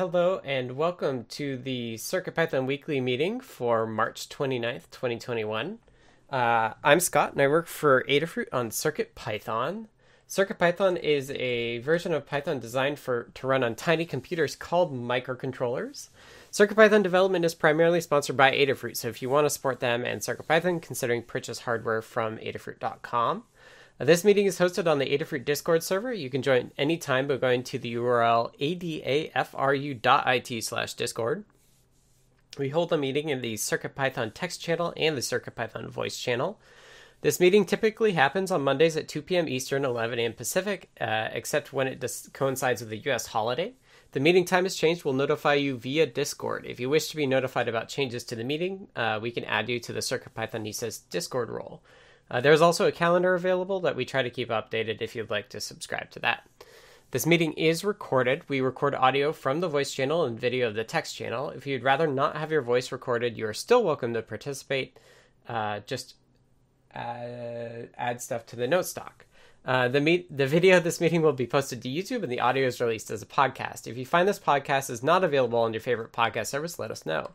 Hello and welcome to the CircuitPython weekly meeting for March 29th, 2021. Uh, I'm Scott and I work for Adafruit on CircuitPython. CircuitPython is a version of Python designed for to run on tiny computers called microcontrollers. CircuitPython development is primarily sponsored by Adafruit, so if you want to support them and CircuitPython, considering purchase hardware from adafruit.com. Uh, this meeting is hosted on the Adafruit Discord server. You can join anytime by going to the URL adafru.it slash discord. We hold a meeting in the CircuitPython text channel and the CircuitPython voice channel. This meeting typically happens on Mondays at 2 p.m. Eastern, 11 a.m. Pacific, uh, except when it dis- coincides with the U.S. holiday. The meeting time has changed. We'll notify you via Discord. If you wish to be notified about changes to the meeting, uh, we can add you to the CircuitPythonistas Discord role. Uh, there's also a calendar available that we try to keep updated if you'd like to subscribe to that. This meeting is recorded. We record audio from the voice channel and video of the text channel. If you'd rather not have your voice recorded, you are still welcome to participate. Uh, just uh, add stuff to the note stock. Uh, the meet the video of this meeting will be posted to YouTube and the audio is released as a podcast. If you find this podcast is not available on your favorite podcast service, let us know.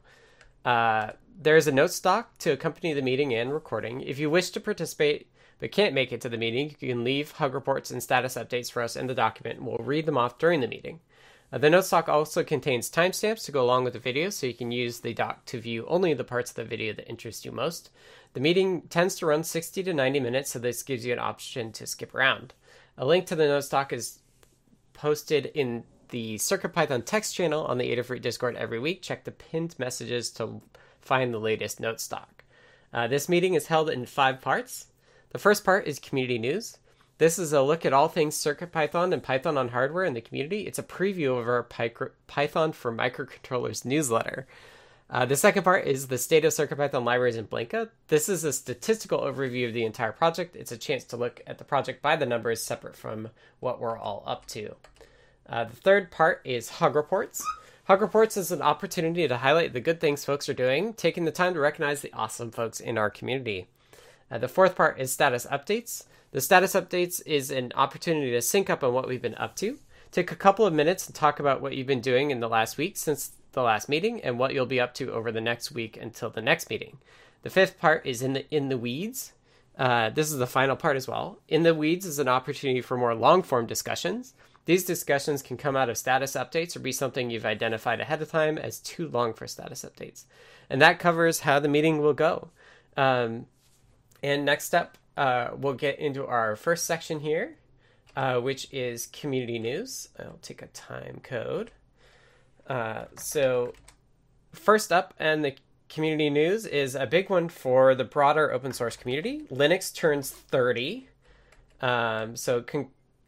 Uh, there is a note stock to accompany the meeting and recording. If you wish to participate but can't make it to the meeting, you can leave hug reports and status updates for us in the document, we'll read them off during the meeting. Uh, the note stock also contains timestamps to go along with the video, so you can use the doc to view only the parts of the video that interest you most. The meeting tends to run 60 to 90 minutes, so this gives you an option to skip around. A link to the note stock is posted in the CircuitPython text channel on the Adafruit Discord every week. Check the pinned messages to find the latest note stock. Uh, this meeting is held in five parts. The first part is community news. This is a look at all things CircuitPython and Python on hardware in the community. It's a preview of our Python for Microcontrollers newsletter. Uh, the second part is the state of CircuitPython libraries in Blinka. This is a statistical overview of the entire project. It's a chance to look at the project by the numbers separate from what we're all up to. Uh, the third part is Hug Reports. Hug Reports is an opportunity to highlight the good things folks are doing, taking the time to recognize the awesome folks in our community. Uh, the fourth part is Status Updates. The Status Updates is an opportunity to sync up on what we've been up to. Take a couple of minutes and talk about what you've been doing in the last week since the last meeting and what you'll be up to over the next week until the next meeting. The fifth part is in the in the weeds. Uh, this is the final part as well. In the weeds is an opportunity for more long form discussions. These discussions can come out of status updates or be something you've identified ahead of time as too long for status updates. And that covers how the meeting will go. Um, and next up, uh, we'll get into our first section here, uh, which is community news. I'll take a time code. Uh, so, first up, and the community news is a big one for the broader open source community. Linux turns 30. Um, so,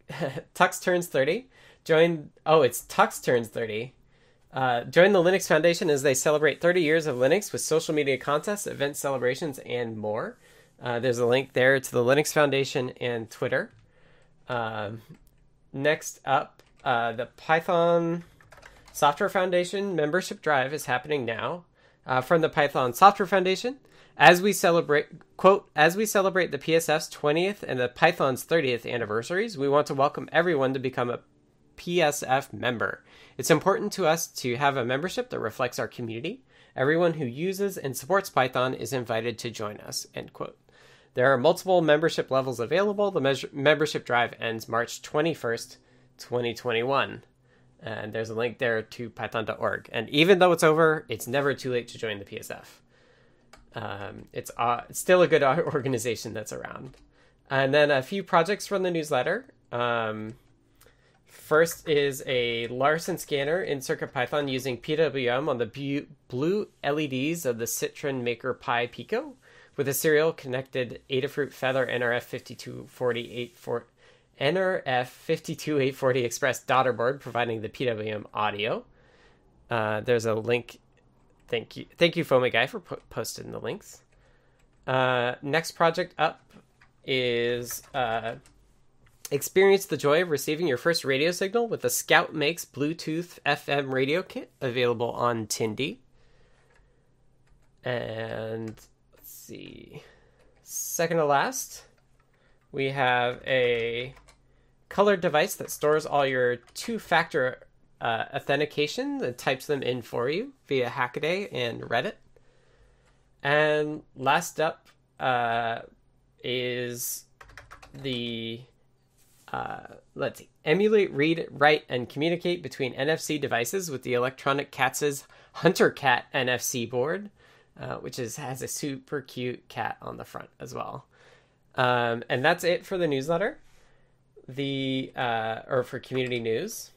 Tux turns 30. Join, oh, it's Tux turns 30. Uh, join the Linux Foundation as they celebrate 30 years of Linux with social media contests, event celebrations, and more. Uh, there's a link there to the Linux Foundation and Twitter. Um, next up, uh, the Python Software Foundation membership drive is happening now. Uh, from the Python Software Foundation, as we celebrate, quote, as we celebrate the PSF's 20th and the Python's 30th anniversaries, we want to welcome everyone to become a PSF member. It's important to us to have a membership that reflects our community. Everyone who uses and supports Python is invited to join us, end quote. There are multiple membership levels available. The measure- membership drive ends March 21st, 2021. And there's a link there to python.org. And even though it's over, it's never too late to join the PSF. Um, it's, uh, still a good organization that's around. And then a few projects from the newsletter. Um, first is a Larson scanner in CircuitPython using PWM on the blue LEDs of the Cytron Maker Pi Pico with a serial connected Adafruit Feather NRF 5248 NRF 52840 Express daughter board providing the PWM audio. Uh, there's a link Thank you, thank you, Foamy Guy, for po- posting the links. Uh, next project up is uh, experience the joy of receiving your first radio signal with the Scout Makes Bluetooth FM radio kit available on Tindie. And let's see, second to last, we have a colored device that stores all your two-factor uh, authentication that types them in for you via Hackaday and Reddit. And last up uh, is the uh, let's see, emulate, read, write, and communicate between NFC devices with the Electronic Cats's Hunter Cat NFC board, uh, which is has a super cute cat on the front as well. Um, and that's it for the newsletter. The uh, or for community news.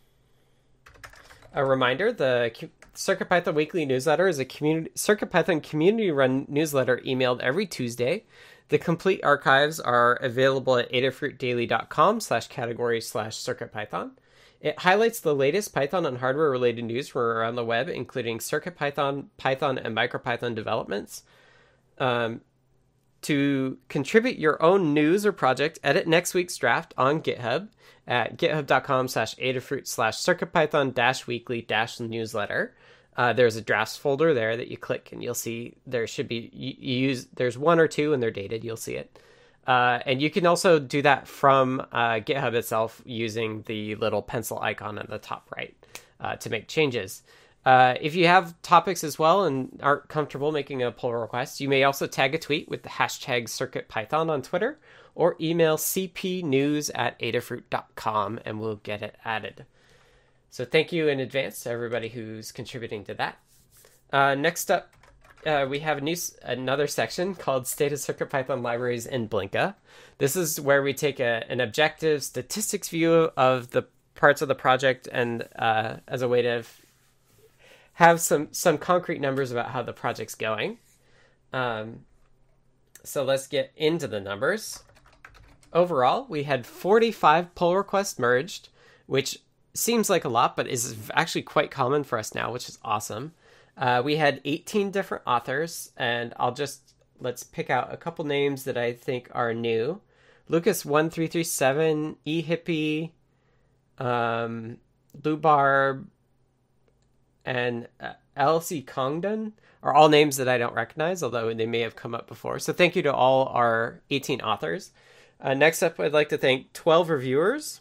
A reminder: the CircuitPython Weekly Newsletter is a community CircuitPython community-run newsletter emailed every Tuesday. The complete archives are available at adafruitdaily.com slash category slash CircuitPython. It highlights the latest Python and hardware-related news from around the web, including CircuitPython, Python, and MicroPython developments. Um, to contribute your own news or project, edit next week's draft on GitHub at github.com slash adafruit slash circuitpython dash weekly dash newsletter. Uh, there's a drafts folder there that you click and you'll see there should be you, you use there's one or two and they're dated you'll see it uh, and you can also do that from uh, github itself using the little pencil icon at the top right uh, to make changes uh, if you have topics as well and aren't comfortable making a pull request, you may also tag a tweet with the hashtag CircuitPython on Twitter or email cpnews at adafruit.com and we'll get it added. So thank you in advance to everybody who's contributing to that. Uh, next up, uh, we have a new, another section called State of CircuitPython Libraries in Blinka. This is where we take a, an objective statistics view of the parts of the project and uh, as a way to have some some concrete numbers about how the project's going. Um, so let's get into the numbers. Overall, we had 45 pull requests merged, which seems like a lot, but is actually quite common for us now, which is awesome. Uh, we had 18 different authors, and I'll just let's pick out a couple names that I think are new. Lucas one three three seven, E Hippie, um, Lubarb, and uh, LC Congdon are all names that I don't recognize, although they may have come up before. So thank you to all our 18 authors. Uh, next up, I'd like to thank 12 reviewers.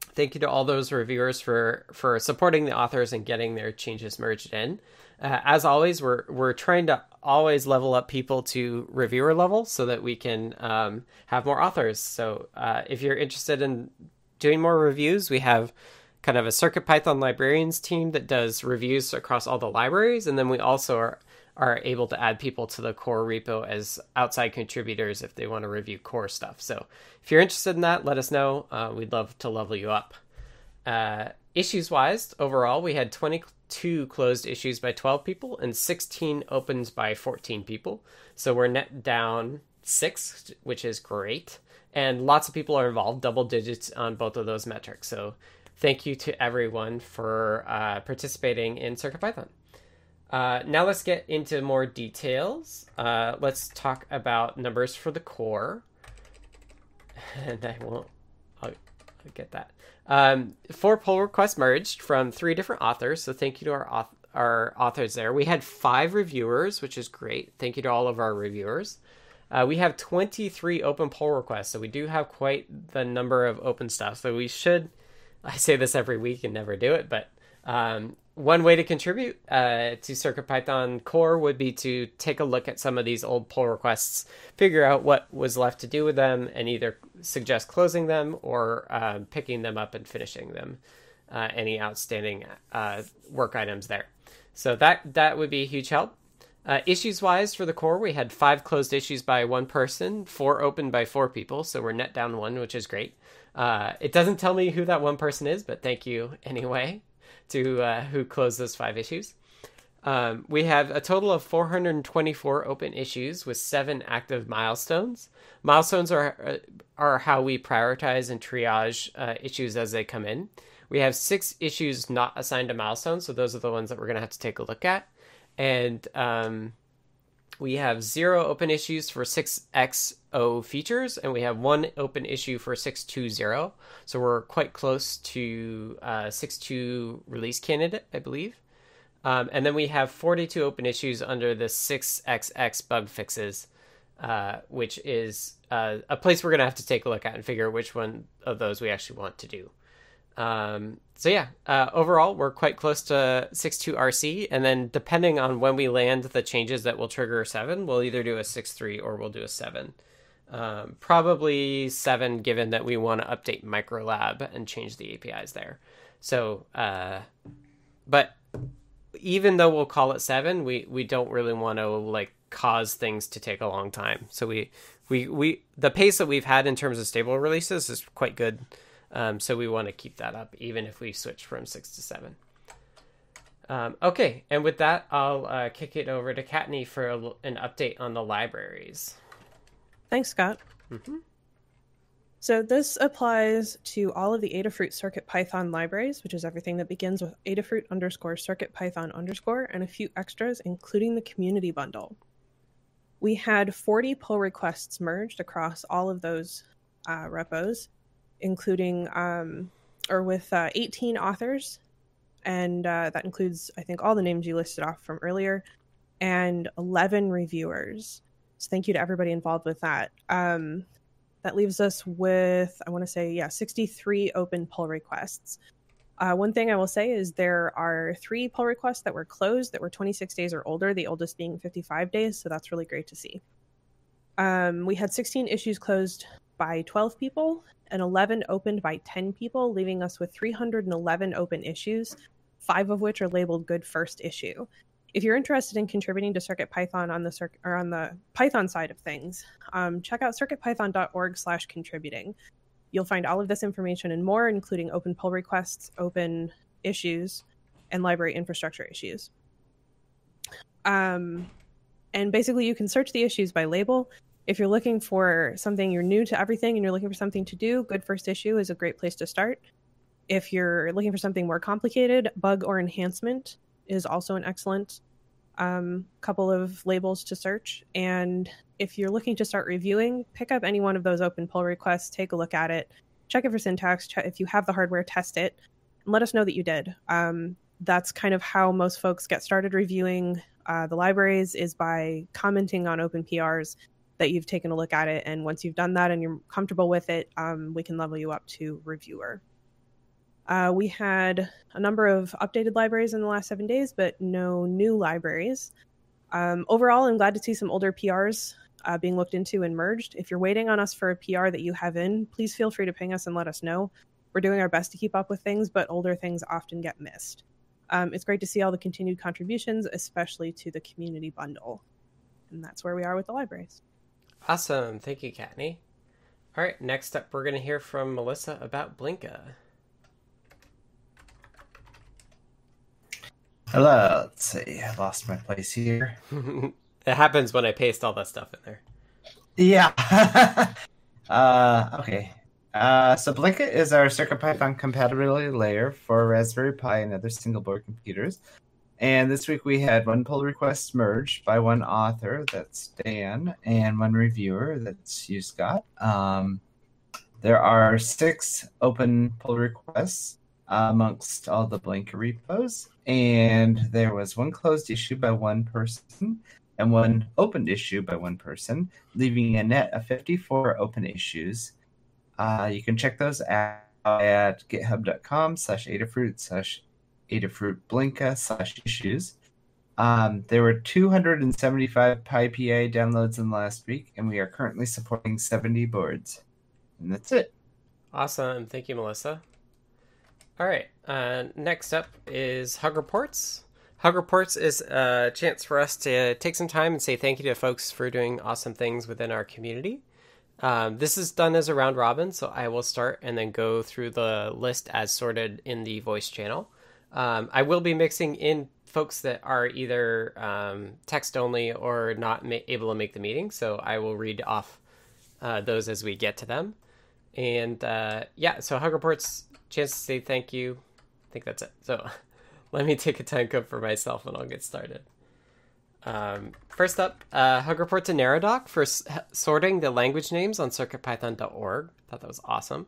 Thank you to all those reviewers for for supporting the authors and getting their changes merged in. Uh, as always, we're we're trying to always level up people to reviewer level so that we can um, have more authors. So uh, if you're interested in doing more reviews, we have kind of a CircuitPython librarians team that does reviews across all the libraries, and then we also are are able to add people to the core repo as outside contributors if they want to review core stuff. So if you're interested in that, let us know. Uh, we'd love to level you up. Uh, issues wise, overall, we had 22 closed issues by 12 people and 16 opens by 14 people. So we're net down six, which is great. And lots of people are involved, double digits on both of those metrics. So thank you to everyone for uh, participating in CircuitPython. Uh, now let's get into more details. Uh, let's talk about numbers for the core. And I won't, I'll, I'll get that. Um, four pull requests merged from three different authors. So thank you to our, our authors there. We had five reviewers, which is great. Thank you to all of our reviewers. Uh, we have 23 open pull requests. So we do have quite the number of open stuff. So we should I say this every week and never do it, but um, one way to contribute uh, to CircuitPython core would be to take a look at some of these old pull requests, figure out what was left to do with them, and either suggest closing them or uh, picking them up and finishing them. Uh, any outstanding uh, work items there. So that that would be a huge help. Uh, issues wise for the core, we had five closed issues by one person, four open by four people, so we're net down one, which is great. Uh, it doesn't tell me who that one person is, but thank you anyway to uh, who closed those five issues. Um, we have a total of 424 open issues with seven active milestones. Milestones are uh, are how we prioritize and triage uh, issues as they come in. We have six issues not assigned a milestone, so those are the ones that we're going to have to take a look at. And um, we have zero open issues for 6XO features, and we have one open issue for 620. So we're quite close to uh, 6.2 release candidate, I believe. Um, and then we have 42 open issues under the 6XX bug fixes, uh, which is uh, a place we're going to have to take a look at and figure which one of those we actually want to do. Um, so yeah, uh, overall we're quite close to 6.2 RC, and then depending on when we land the changes that will trigger seven, we'll either do a 6.3 or we'll do a seven. Um, probably seven, given that we want to update Microlab and change the APIs there. So, uh, but even though we'll call it seven, we we don't really want to like cause things to take a long time. So we we we the pace that we've had in terms of stable releases is quite good. Um, so we want to keep that up, even if we switch from six to seven. Um, okay, and with that, I'll uh, kick it over to Kattni for a, an update on the libraries. Thanks, Scott. Mm-hmm. So this applies to all of the Adafruit Circuit Python libraries, which is everything that begins with Adafruit underscore Circuit Python underscore and a few extras, including the community bundle. We had 40 pull requests merged across all of those uh, repos, including um, or with uh, 18 authors, and uh, that includes, I think, all the names you listed off from earlier, and 11 reviewers. So thank you to everybody involved with that. Um, that leaves us with, I want to say, yeah, 63 open pull requests. Uh, one thing I will say is there are three pull requests that were closed that were 26 days or older, the oldest being 55 days. So that's really great to see. Um, we had 16 issues closed by 12 people and 11 opened by 10 people, leaving us with 311 open issues, five of which are labeled good first issue if you're interested in contributing to Circuit Python on the circuit or on the Python side of things, um, check out circuitpython.org/contributing. You'll find all of this information and more, including open pull requests, open issues, and library infrastructure issues. Um, and basically, you can search the issues by label. If you're looking for something, you're new to everything, and you're looking for something to do, Good First Issue is a great place to start. If you're looking for something more complicated, bug or enhancement is also an excellent um, couple of labels to search. And if you're looking to start reviewing, pick up any one of those open pull requests, take a look at it, check it for syntax. Check, if you have the hardware, test it, and let us know that you did. Um, that's kind of how most folks get started reviewing uh, the libraries is by commenting on open PRs that you've taken a look at it. And once you've done that and you're comfortable with it, um, we can level you up to reviewer. Uh, we had a number of updated libraries in the last seven days, but no new libraries. Um, overall, I'm glad to see some older PRs uh, being looked into and merged. If you're waiting on us for a PR that you have in, please feel free to ping us and let us know. We're doing our best to keep up with things, but older things often get missed. Um, it's great to see all the continued contributions, especially to the community bundle. And that's where we are with the libraries. Awesome. Thank you, Kattni. All right, next up, we're going to hear from Melissa about Blinka. Hello. Let's see. I lost my place here. it happens when I paste all that stuff in there. Yeah. uh, okay. Uh, so Blinka is our CircuitPython compatibility layer for Raspberry Pi and other single board computers. And this week we had one pull request merged by one author, that's Dan, and one reviewer, that's you, Scott. Um, there are six open pull requests amongst all the Blinka repos and there was one closed issue by one person and one opened issue by one person, leaving a net of 54 open issues. Uh, you can check those out at github.com slash adafruit slash adafruit blinka slash issues. Um, there were 275 PyPI downloads in the last week, and we are currently supporting 70 boards. And that's it. Awesome. Thank you, Melissa. All right. Uh, next up is Hug Reports. Hug Reports is a chance for us to take some time and say thank you to folks for doing awesome things within our community. Um, this is done as a round robin, so I will start and then go through the list as sorted in the voice channel. Um, I will be mixing in folks that are either um, text only or not ma- able to make the meeting, so I will read off uh, those as we get to them. And uh, yeah, so Hug Reports chance to say thank you. I think that's it. So let me take a time code for myself and I'll get started. Um, first up, uh, hug report to Neradoc for s- sorting the language names on circuitpython.org. Thought that was awesome.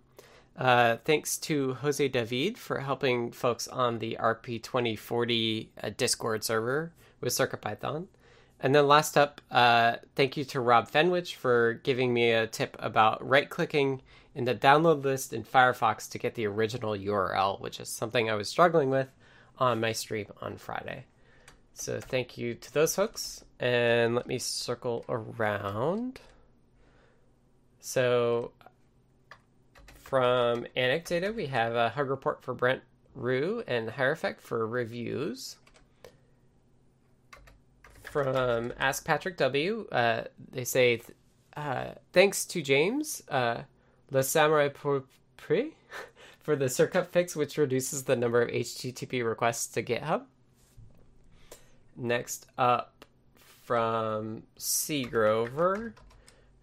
Uh, thanks to Jose David for helping folks on the RP2040 uh, Discord server with CircuitPython. And then last up, uh, thank you to Rob Fenwich for giving me a tip about right clicking in the download list in Firefox to get the original URL, which is something I was struggling with on my stream on Friday. So thank you to those folks. And let me circle around. So from Anecdata, we have a hug report for Brent Rue and Hierophect for reviews. From Ask Patrick W, uh, they say, uh, thanks to James, uh, Le Samurai pour for the circup fix, which reduces the number of HTTP requests to GitHub. Next up from C. Grover,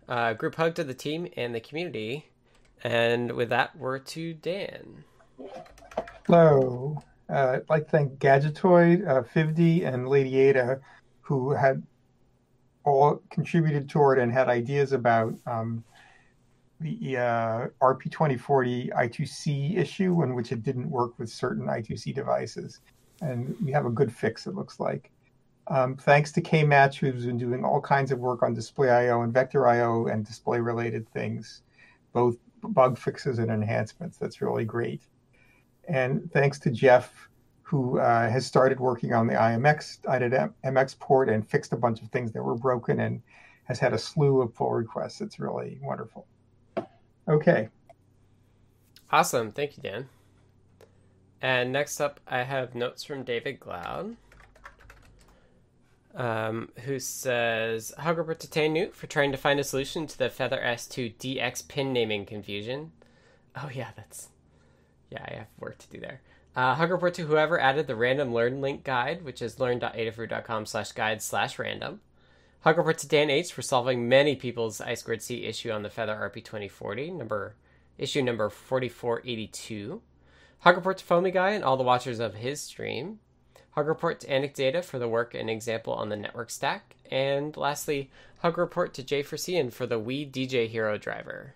uh, group hug to the team and the community. And with that, we're to Dan. Hello. Uh, I'd like to thank Gadgetoid, uh, Fivdi, and Lady Ada, who had all contributed toward and had ideas about um, the uh, RP2040 I2C issue, in which it didn't work with certain I2C devices. And we have a good fix, it looks like. Um, thanks to KMatch, who's been doing all kinds of work on display IO and vector IO and display related things, both bug fixes and enhancements. That's really great. And thanks to Jeff, who uh, has started working on the IMX MX port and fixed a bunch of things that were broken and has had a slew of pull requests. It's really wonderful. Okay. Awesome. Thank you, Dan. And next up, I have notes from David Glaude um, who says to Newt for trying to find a solution to the Feather S2 DX pin naming confusion. Oh yeah, that's yeah, I have work to do there. Uh, hug report to whoever added the random learn link guide, which is learn.adafruit.com slash guide slash random. Hug report to Dan H for solving many people's I squared C issue on the Feather RP2040, number issue number 4482. Hug report to Foamy Guy and all the watchers of his stream. Hug report to Anecdata for the work and example on the network stack. And lastly, Hug report to J4CN for the Wii DJ Hero driver.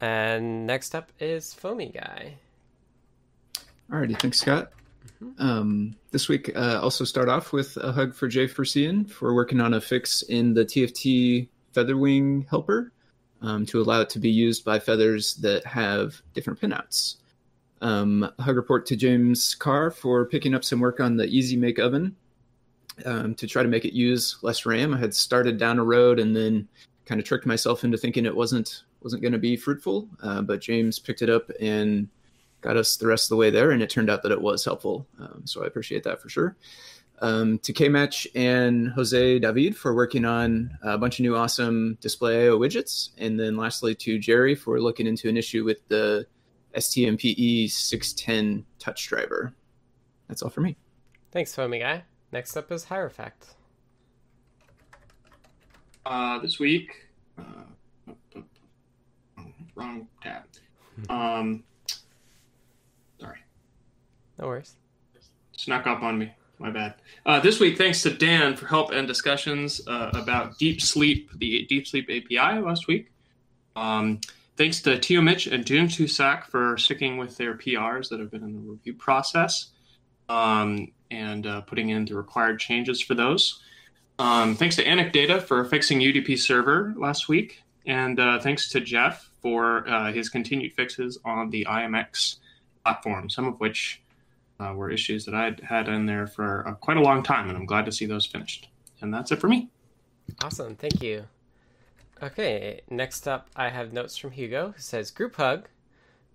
And next up is Foamy Guy. Alrighty, thanks, Scott. Mm-hmm. Um, this week, uh, also start off with a hug for J4CN for working on a fix in the TFT Featherwing helper um, to allow it to be used by feathers that have different pinouts. Um, hug report to James Carr for picking up some work on the EZ Make oven um, to try to make it use less RAM. I had started down a road and then kind of tricked myself into thinking it wasn't wasn't going to be fruitful. Uh, but James picked it up and got us the rest of the way there, and it turned out that it was helpful. Um, so I appreciate that for sure. Um, to KMatch and Jose David for working on a bunch of new awesome display IO widgets, and then lastly to Jerry for looking into an issue with the STMPE 610 touch driver. That's all for me. Thanks, Foamy Guy. Next up is Hierophect. Uh, this week, uh, wrong tab. Um, sorry. No worries. Snuck up on me. My bad. Uh, this week, thanks to Dan for help and discussions uh, about Deep Sleep, the Deep Sleep API last week. Um, Thanks to Tio Mitch and Jun Tusak for sticking with their PRs that have been in the review process um, and uh, putting in the required changes for those. Um, thanks to Anecdata for fixing UDP server last week. And uh, thanks to Jeff for uh, his continued fixes on the IMX platform, some of which uh, were issues that I'd had in there for uh, quite a long time. And I'm glad to see those finished. And that's it for me. Awesome. Thank you. Okay, next up, I have notes from Hugo who says group hug.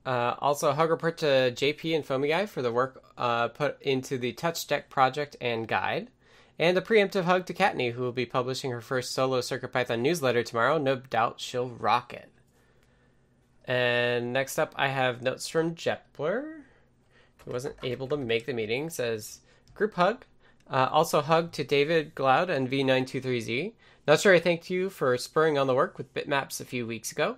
Uh, also, hug report to JP and Foamy Guy for the work uh, put into the Touch Deck project and guide. And a preemptive hug to Kattni, who will be publishing her first solo CircuitPython newsletter tomorrow. No doubt she'll rock it. And next up, I have notes from Jepler, who wasn't able to make the meeting. Says group hug. Uh, also, hug to David Glaude and V923Z. Not sure I thanked you for spurring on the work with bitmaps a few weeks ago.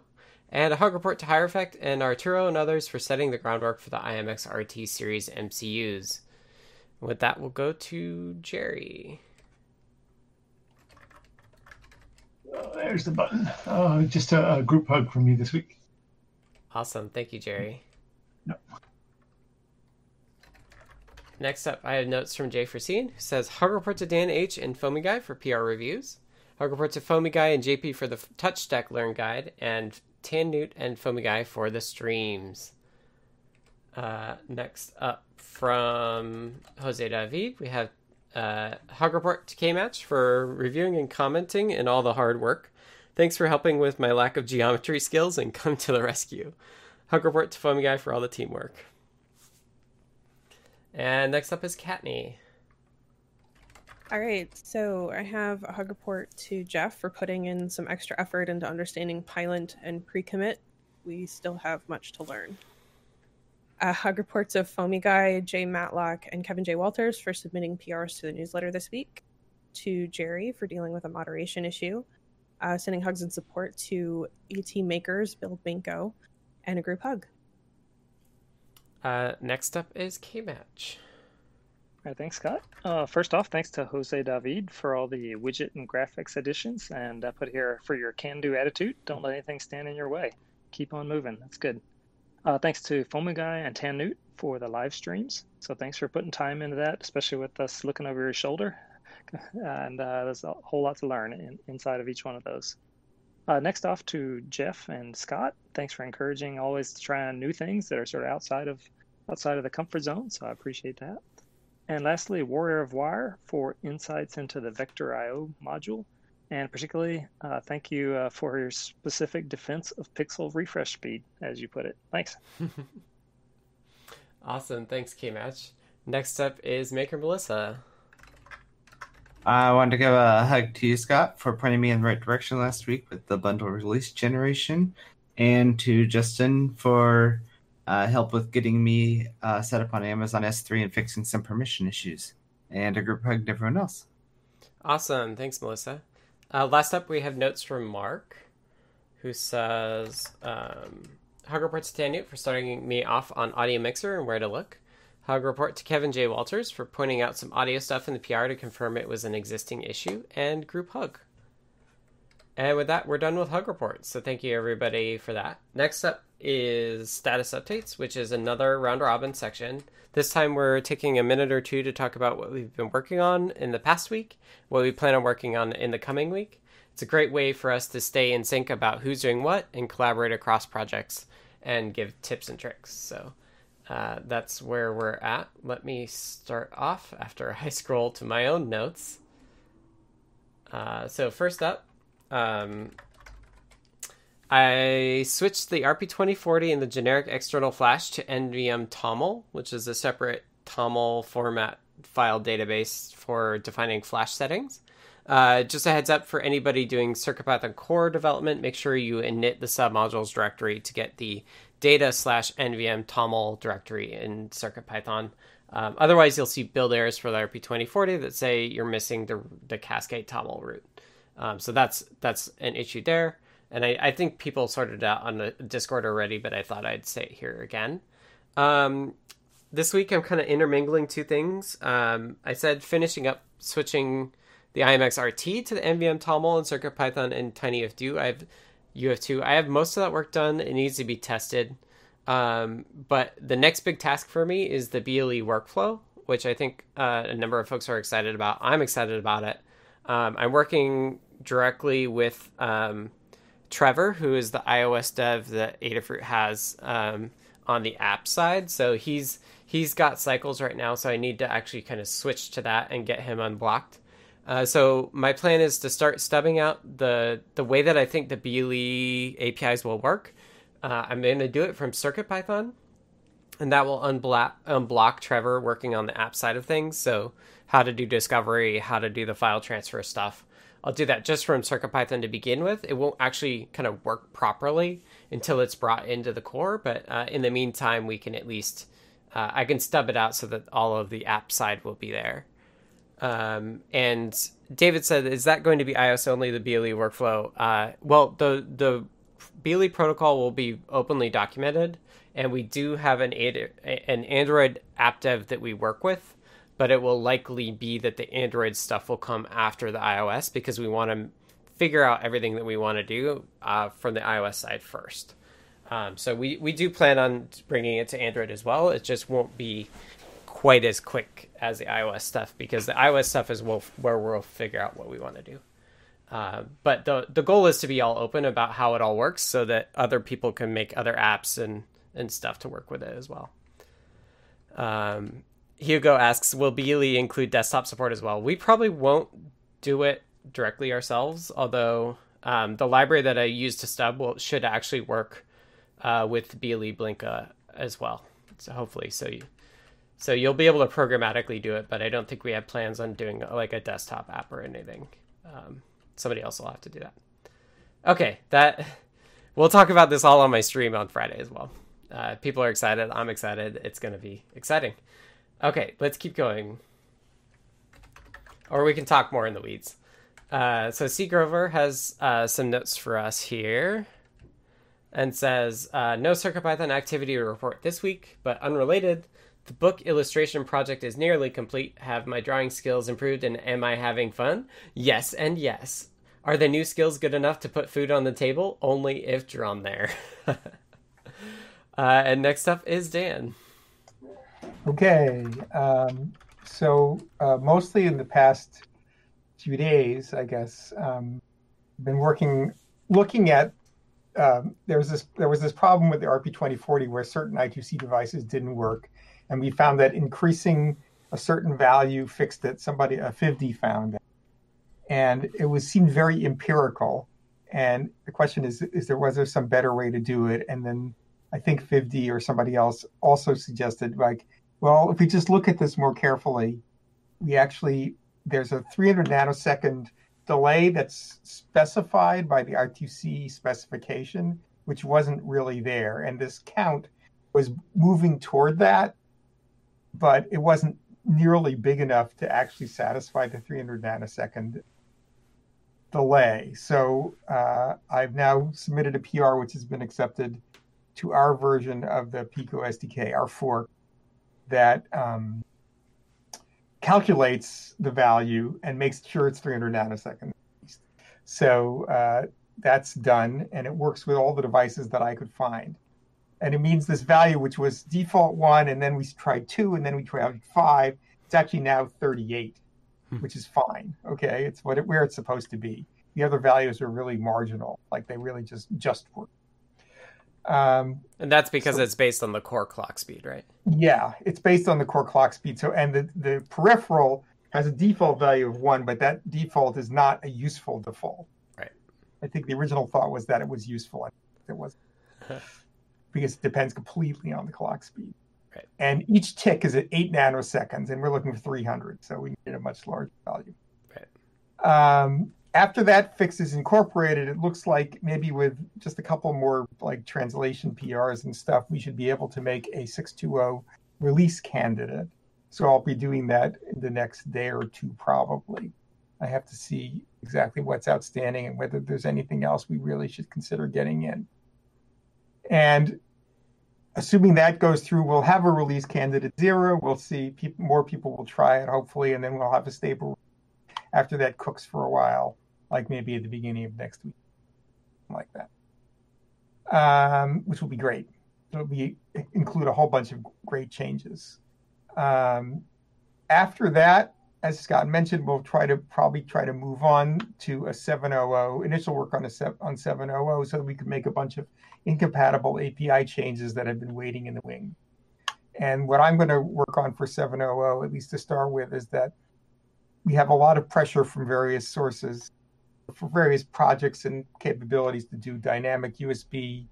And a hug report to Hierophect and Arturo and others for setting the groundwork for the IMX RT series MCUs. With that, we'll go to Jerry. Oh, there's the button. Uh, just a, a, group hug from me this week. Awesome. Thank you, Jerry. No. Next up, I have notes from Jay Frosine, who says Hug report to Dan H and Foamy Guy for PR reviews. Hug report to Foamy Guy and JP for the Touch Deck Learn Guide, and Tan Newt and Foamy Guy for the streams. Uh, next up from Jose David, we have uh, Hug report to K Match for reviewing and commenting and all the hard work. Thanks for helping with my lack of geometry skills and come to the rescue. Hug report to Foamy Guy for all the teamwork. And next up is Kattni. All right, so I have a hug report to Jeff for putting in some extra effort into understanding Pylint and pre-commit. We still have much to learn. A hug reports to Foamy Guy, Jay Matlock, and Kevin J. Walters for submitting PRs to the newsletter this week. To Jerry for dealing with a moderation issue. Uh, sending hugs and support to ET Makers, Bill Binko, and a group hug. Uh, next up is K Match. All right, thanks, Scott. Uh, first off, thanks to Jose David for all the widget and graphics additions, and I put here for your can-do attitude. Don't let anything stand in your way. Keep on moving. That's good. Uh, thanks to Foamy Guy and Tan Newt for the live streams. So thanks for putting time into that, especially with us looking over your shoulder. and uh, there's a whole lot to learn in, inside of each one of those. Uh, next off to Jeff and Scott. Thanks for encouraging always to try on new things that are sort of outside of outside of the comfort zone. So I appreciate that. And lastly, Warrior of Wire for insights into the Vector IO module. And particularly, uh, thank you uh, for your specific defense of pixel refresh speed, as you put it. Thanks. awesome. Thanks, K Match. Next up is Maker Melissa. I wanted to give a hug to you, Scott, for pointing me in the right direction last week with the bundle release generation, and to Justin for uh, help with getting me uh, set up on Amazon S3 and fixing some permission issues. And a group hug to everyone else. Awesome. Thanks, Melissa. Uh, last up, we have notes from Mark, who says um, Hug report to Tanya for starting me off on Audio Mixer and where to look. Hug report to Kevin J. Walters for pointing out some audio stuff in the PR to confirm it was an existing issue. And group hug. And with that, we're done with Hug reports. So thank you, everybody, for that. Next up is status updates, which is another round robin section. This time we're taking a minute or two to talk about what we've been working on in the past week, what we plan on working on in the coming week. It's a great way for us to stay in sync about who's doing what and collaborate across projects and give tips and tricks. So uh, that's where we're at. Let me start off after I scroll to my own notes. Uh, so, first up, um, I switched the RP2040 and the generic external flash to NVM TOML, which is a separate TOML format file database for defining flash settings. Uh, just a heads up for anybody doing CircuitPython core development, make sure you init the submodules directory to get the data slash NVM TOML directory in CircuitPython. Um, otherwise, you'll see build errors for the RP2040 that say you're missing the, the Cascade TOML root. Um, so that's that's an issue there and I, I think people sorted out on the Discord already, but I thought I'd say it here again. Um, this week I'm kind of intermingling two things. Um, I said finishing up switching the IMX RT to the NVM TOML and CircuitPython and TinyUF2. I have UF2. I have most of that work done. It needs to be tested. Um, but the next big task for me is the BLE workflow, which I think uh, a number of folks are excited about. I'm excited about it. Um, I'm working directly with um, Trevor, who is the iOS dev that Adafruit has um, on the app side. So he's he's got cycles right now, so I need to actually kind of switch to that and get him unblocked. Uh, so my plan is to start stubbing out the the way that I think the BLE APIs will work. Uh, I'm going to do it from CircuitPython, and that will unblock unblock Trevor working on the app side of things. So how to do discovery, how to do the file transfer stuff. I'll do that just from CircuitPython to begin with. It won't actually kind of work properly until it's brought into the core, but uh, in the meantime, we can at least uh, I can stub it out so that all of the app side will be there. Um, and David said, "Is that going to be iOS only? The BLE workflow? Uh, well, the the BLE protocol will be openly documented, and we do have an an Android app dev that we work with but it will likely be that the Android stuff will come after the iOS because we want to figure out everything that we want to do uh, from the iOS side first. Um, so we, we do plan on bringing it to Android as well. It just won't be quite as quick as the iOS stuff because the iOS stuff is we'll, where we'll figure out what we want to do. Uh, but the the goal is to be all open about how it all works so that other people can make other apps and and stuff to work with it as well. Um, Hugo asks, "Will Beely include desktop support as well?" We probably won't do it directly ourselves, although um, the library that I use to stub will should actually work uh, with Beely Blinka as well. So hopefully, so you so you'll be able to programmatically do it, but I don't think we have plans on doing like a desktop app or anything. Um, somebody else will have to do that. Okay, that we'll talk about this all on my stream on Friday as well. Uh, people are excited. I'm excited. It's going to be exciting. Okay, let's keep going. Or we can talk more in the weeds. Uh, so C. Grover has uh, some notes for us here and says uh, no CircuitPython activity to report this week, but unrelated. The book illustration project is nearly complete. Have my drawing skills improved and am I having fun? Yes and yes. Are the new skills good enough to put food on the table? Only if drawn there. uh, and next up is Dan. Okay. Um, so, uh, mostly in the past few days, I guess, um, been working, looking at. Um, there was this there was this problem with the RP2040 where certain I2C devices didn't work, and we found that increasing a certain value fixed it. Somebody a FIVD found it, and it was seemed very empirical. And the question is, is there was there some better way to do it? And then I think FIVD or somebody else also suggested like, well, if we just look at this more carefully, we actually there's a 300 nanosecond delay that's specified by the I2C specification, which wasn't really there, and this count was moving toward that but it wasn't nearly big enough to actually satisfy the 300 nanosecond delay. So uh, I've now submitted a PR which has been accepted to our version of the Pico SDK, our fork, that um, calculates the value and makes sure it's 300 nanoseconds. So uh, that's done, and it works with all the devices that I could find and it means this value, which was default one, and then we tried two, and then we tried five. It's actually now 38, hmm. which is fine. Okay, it's what it, where it's supposed to be. The other values are really marginal, like they really just just work. Um, and that's because so, it's based on the core clock speed, right? Yeah, it's based on the core clock speed. So, and the the peripheral has a default value of one, but that default is not a useful default. Right. I think the original thought was that it was useful. It was. because it depends completely on the clock speed. Right. And each tick is at eight nanoseconds, and we're looking for 300, so we need a much larger value. Right. Um, after that fix is incorporated, it looks like maybe with just a couple more like translation PRs and stuff, we should be able to make a 620 release candidate. So I'll be doing that in the next day or two, probably. I have to see exactly what's outstanding and whether there's anything else we really should consider getting in. And assuming that goes through, we'll have a release candidate zero. We'll see people, more people will try it, hopefully, and then we'll have a stable after that cooks for a while, like maybe at the beginning of next week, like that, um, which will be great. It'll be include a whole bunch of great changes. Um, after that, as Scott mentioned, we'll try to probably try to move on to a 700 initial work on a on 700 so that we can make a bunch of incompatible API changes that have been waiting in the wing. And what I'm going to work on for 700, at least to start with, is that we have a lot of pressure from various sources for various projects and capabilities to do dynamic USB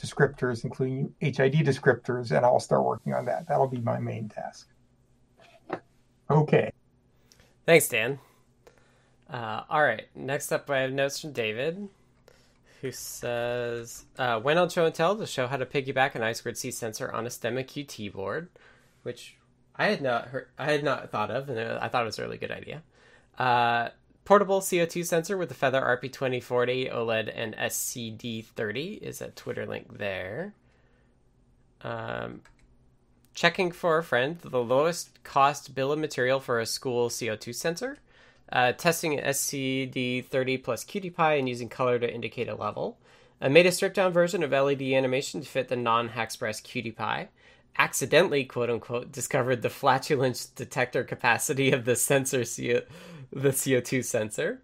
descriptors, including HID descriptors, and I'll start working on that. That'll be my main task. Okay. Thanks, Dan. Uh, all right. Next up, I have notes from David who says, uh, went on show and tell to show how to piggyback an I squared C sensor on a STEMMA QT board, which I had not heard, I had not thought of, and I thought it was a really good idea. Uh, portable CO2 sensor with the Feather RP2040 OLED and SCD30 is a Twitter link there. Um, checking for a friend the lowest cost bill of material for a school CO2 sensor uh, testing SCD30 plus QtPy and using color to indicate a level. I made a stripped down version of LED animation to fit the non Haxpress QtPy. accidentally, quote unquote, discovered the flatulence detector capacity of the sensor, CO, the CO2 sensor,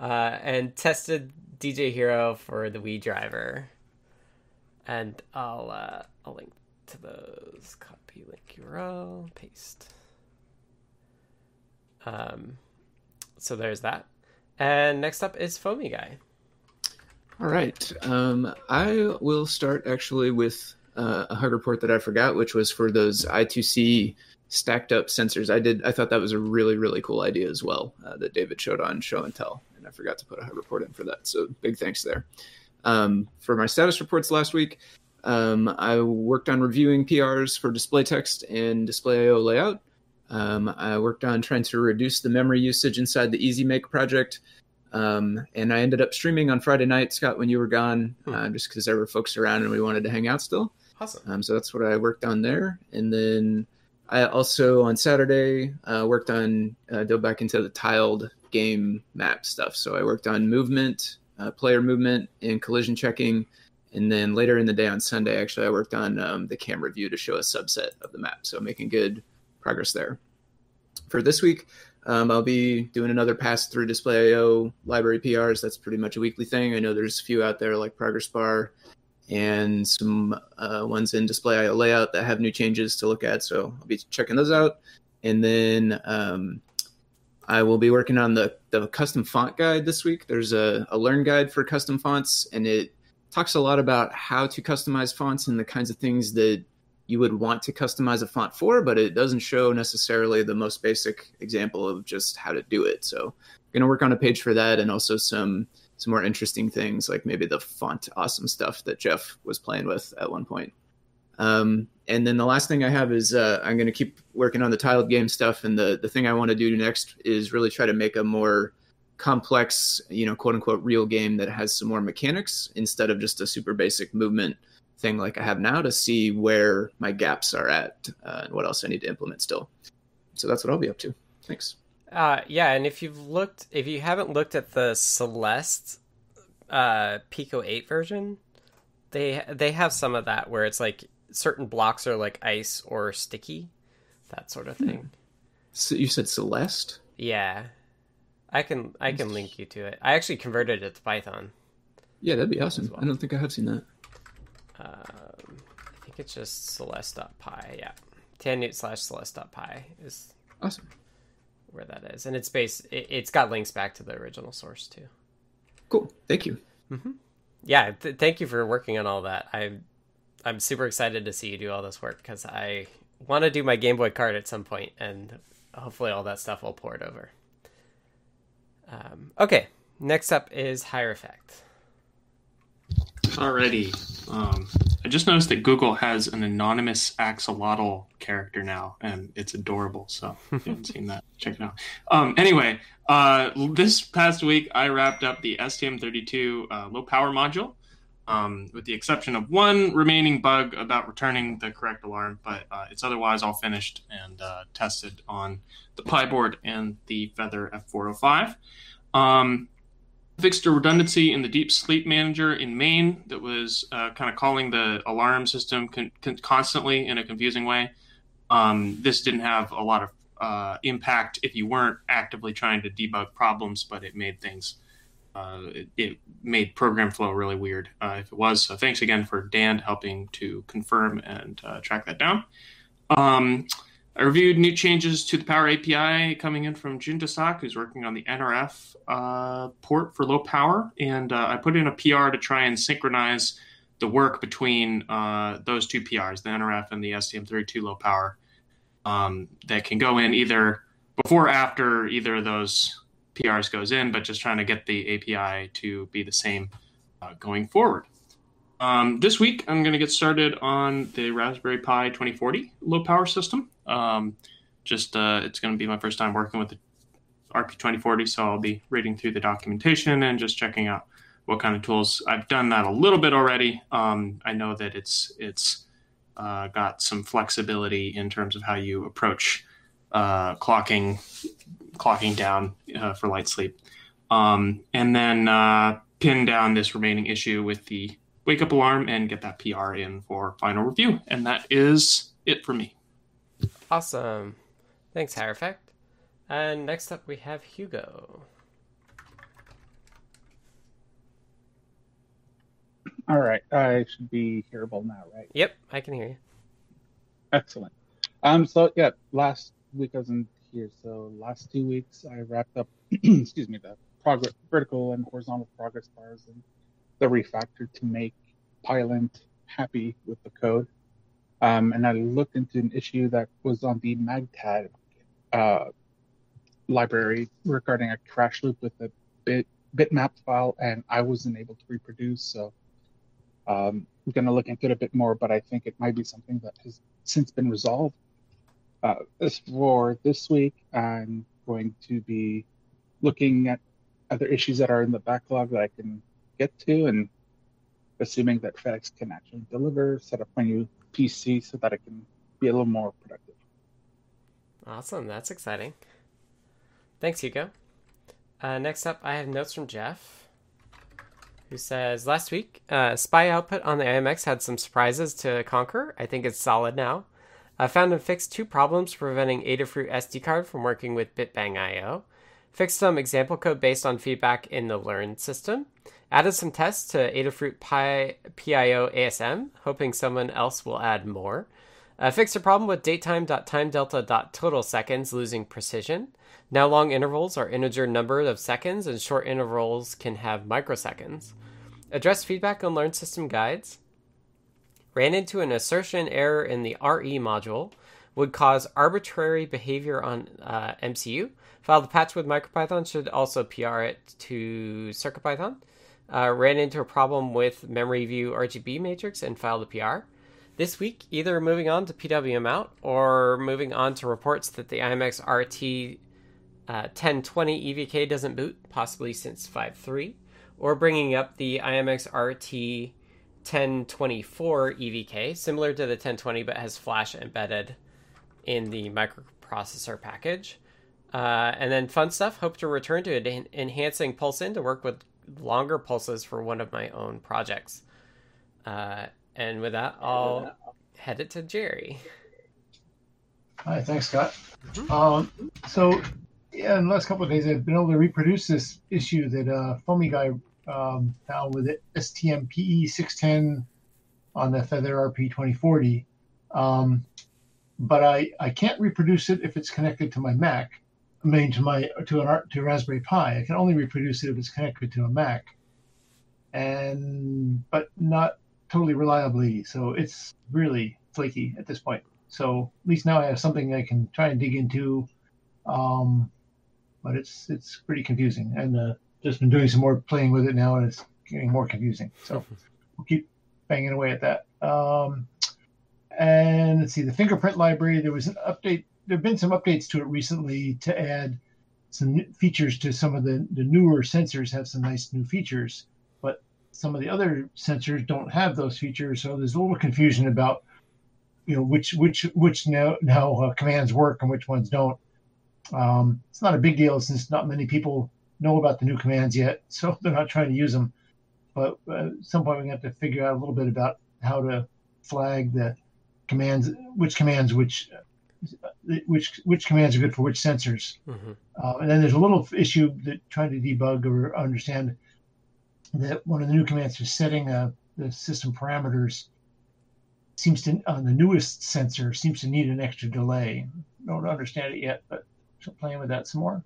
uh, and tested DJ Hero for the Wii driver. And I'll uh, I'll link to those. Copy link URL, paste. Um, so there's that. And next up is Foamy Guy. All right. Um, I will start actually with uh, a hug report that I forgot, which was for those I2C stacked up sensors. I did. I thought that was a really really cool idea as well uh, that David showed on Show and Tell, and I forgot to put a report in for that. So big thanks there. Um, for my status reports last week, um, I worked on reviewing PRs for display text and display IO layout. Um, I worked on trying to reduce the memory usage inside the EZ Make project. Um, and I ended up streaming on Friday night, Scott, when you were gone, Hmm. uh, just because there were folks around and we wanted to hang out still. Awesome. Um, so that's what I worked on there. And then I also on Saturday uh, worked on uh, dove back into the tiled game map stuff. So I worked on movement, uh, player movement, and collision checking. And then later in the day on Sunday, actually, I worked on um, the camera view to show a subset of the map. So making good progress there. For this week, um, I'll be doing another pass through Display IO library PRs. That's pretty much a weekly thing. I know there's a few out there like Progress Bar and some uh, ones in Display IO layout that have new changes to look at. So I'll be checking those out. And then um, I will be working on the, the custom font guide this week. There's a, a learn guide for custom fonts, and it talks a lot about how to customize fonts and the kinds of things that you would want to customize a font for, but it doesn't show necessarily the most basic example of just how to do it. So I'm going to work on a page for that and also some some more interesting things like maybe the font awesome stuff that Jeff was playing with at one point. Um, and then the last thing I have is uh, I'm going to keep working on the tiled game stuff. And the, the thing I want to do next is really try to make a more complex, you know, quote unquote real game that has some more mechanics instead of just a super basic movement thing like I have now to see where my gaps are at uh, and what else I need to implement still. So that's what I'll be up to. Thanks. Uh, yeah, and if you've looked, if you haven't looked at the Celeste uh, Pico Eight version, they they have some of that where it's like certain blocks are like ice or sticky, that sort of thing. So you said Celeste? Yeah, I can I can link you to it. I actually converted it to Python. Yeah, that'd be awesome. well. I don't think I have seen that. Um, I think it's just celeste.py. Yeah, tannewt slash celeste.py is Awesome. Where that is, and it's based. It, it's got links back to the original source too. Cool. Thank you. yeah th- thank you for working on all that i'm i'm super excited to see you do all this work because i want to do my game boy card at some point and hopefully all that stuff will pour it over um, okay next up is Hierophect Alrighty. Um, I just noticed that Google has an anonymous axolotl character now, and it's adorable. So if you haven't seen that, check it out. Um, anyway, uh, this past week I wrapped up the STM32 uh, low power module, um, with the exception of one remaining bug about returning the correct alarm, but uh, it's otherwise all finished and uh, tested on the Pyboard and the Feather F405. Um, fixed a redundancy in the deep sleep manager in main that was uh, kind of calling the alarm system con- con- constantly in a confusing way. Um, this didn't have a lot of uh, impact if you weren't actively trying to debug problems, but it made things, uh, it, it made program flow really weird uh, if it was. So thanks again for Dan helping to confirm and uh, track that down. Um, I reviewed new changes to the Power API coming in from Jun Dasak, who's working on the NRF uh, port for low power, and uh, I put in a PR to try and synchronize the work between uh, those two PRs, the NRF and the STM32 low power, um, that can go in either before or after either of those PRs goes in, but just trying to get the API to be the same uh, going forward. Um, this week, I'm going to get started on the Raspberry Pi 2040 low power system. Um, just uh, it's going to be my first time working with the RP2040, so I'll be reading through the documentation and just checking out what kind of tools. I've done that a little bit already. Um, I know that it's it's uh, got some flexibility in terms of how you approach uh, clocking clocking down uh, for light sleep, um, and then uh, pin down this remaining issue with the wake up alarm and get that PR in for final review. And that is it for me. Awesome. Thanks, Hierophect. And next up, we have Hugo. All right, I should be hearable now, right? Yep, I can hear you. Excellent. Um, so yeah, last week I wasn't here, so last two weeks I wrapped up, excuse me, the progress, vertical and horizontal progress bars and the refactor to make Pylint happy with the code. Um, and I looked into an issue that was on the Magtag uh, library regarding a crash loop with a bit bitmap file, and I wasn't able to reproduce. So um, I'm going to look into it a bit more, but I think it might be something that has since been resolved. Uh, as for this week, I'm going to be looking at other issues that are in the backlog that I can get to, and assuming that FedEx can actually deliver, set up my new PC so that I can be a little more productive. Awesome, that's exciting. Thanks, Hugo. Uh, next up, I have notes from Jeff, who says Last week, uh, SPI output on the IMX had some surprises to conquer. I think it's solid now. I found and fixed two problems preventing Adafruit SD card from working with BitBang IO. Fixed some example code based on feedback in the Learn system. Added some tests to Adafruit Pi, PIO ASM, hoping someone else will add more. Uh, fixed a problem with datetime.timedelta.total seconds losing precision. Now long intervals are integer number of seconds, and short intervals can have microseconds. Addressed feedback on Learn system guides. Ran into an assertion error in the RE module. Would cause arbitrary behavior on uh, MCU. Filed a patch with MicroPython, should also PR it to CircuitPython. Uh, ran into a problem with memory view RGB matrix and filed a PR. This week, either moving on to PWM out or moving on to reports that the IMX RT uh, 1020 EVK doesn't boot, possibly since 5.3, or bringing up the IMX RT 1024 EVK, similar to the 1020 but has flash embedded in the microprocessor package. Uh, and then fun stuff, hope to return to en- enhancing Pulse-In to work with longer pulses for one of my own projects. Uh, and with that, I'll head it to Jerry. Hi, thanks, Scott. Um, so, yeah, in the last couple of days, I've been able to reproduce this issue that uh, Foamy Guy um, found with it, STMPE 610 on the Feather RP 2040. Um, but I, I can't reproduce it if it's connected to my Mac. I mean, to my to an to Raspberry Pi. I can only reproduce it if it's connected to a Mac, and but not totally reliably. So it's really flaky at this point. So at least now I have something I can try and dig into. Um, but it's it's pretty confusing, and uh, just been doing some more playing with it now, and it's getting more confusing. So we'll keep banging away at that. Um, and let's see, the fingerprint library. There was an update. There have been some updates to it recently to add some features to some of the the newer sensors. Have some nice new features, but some of the other sensors don't have those features. So there's a little confusion about you know which which which now now uh, commands work and which ones don't. Um, it's not a big deal since not many people know about the new commands yet, so they're not trying to use them. But uh, at some point, we have to figure out a little bit about how to flag the commands, which commands, which which which commands are good for which sensors. Mm-hmm. Uh, and then there's a little issue that trying to debug or understand that one of the new commands for setting uh, the system parameters seems to on the newest sensor seems to need an extra delay. Don't understand it yet, but playing with that some more.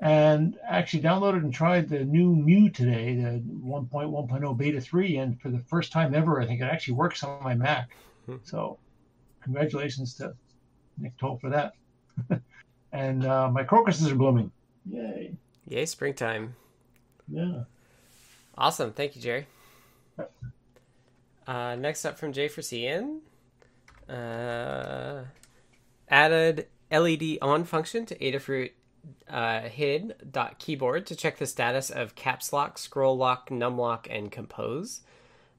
And actually downloaded and tried the new Mu today, the 1.1.0 beta 3, and for the first time ever, I think it actually works on my Mac. So, congratulations to Nick Toll for that. and uh, my crocuses are blooming. Yay! Yay, springtime. Yeah. Awesome. Thank you, Jerry. Uh, next up from J for CN. Uh, added LED on function to Adafruit uh, hid.keyboard to check the status of caps lock, scroll lock, num lock, and compose.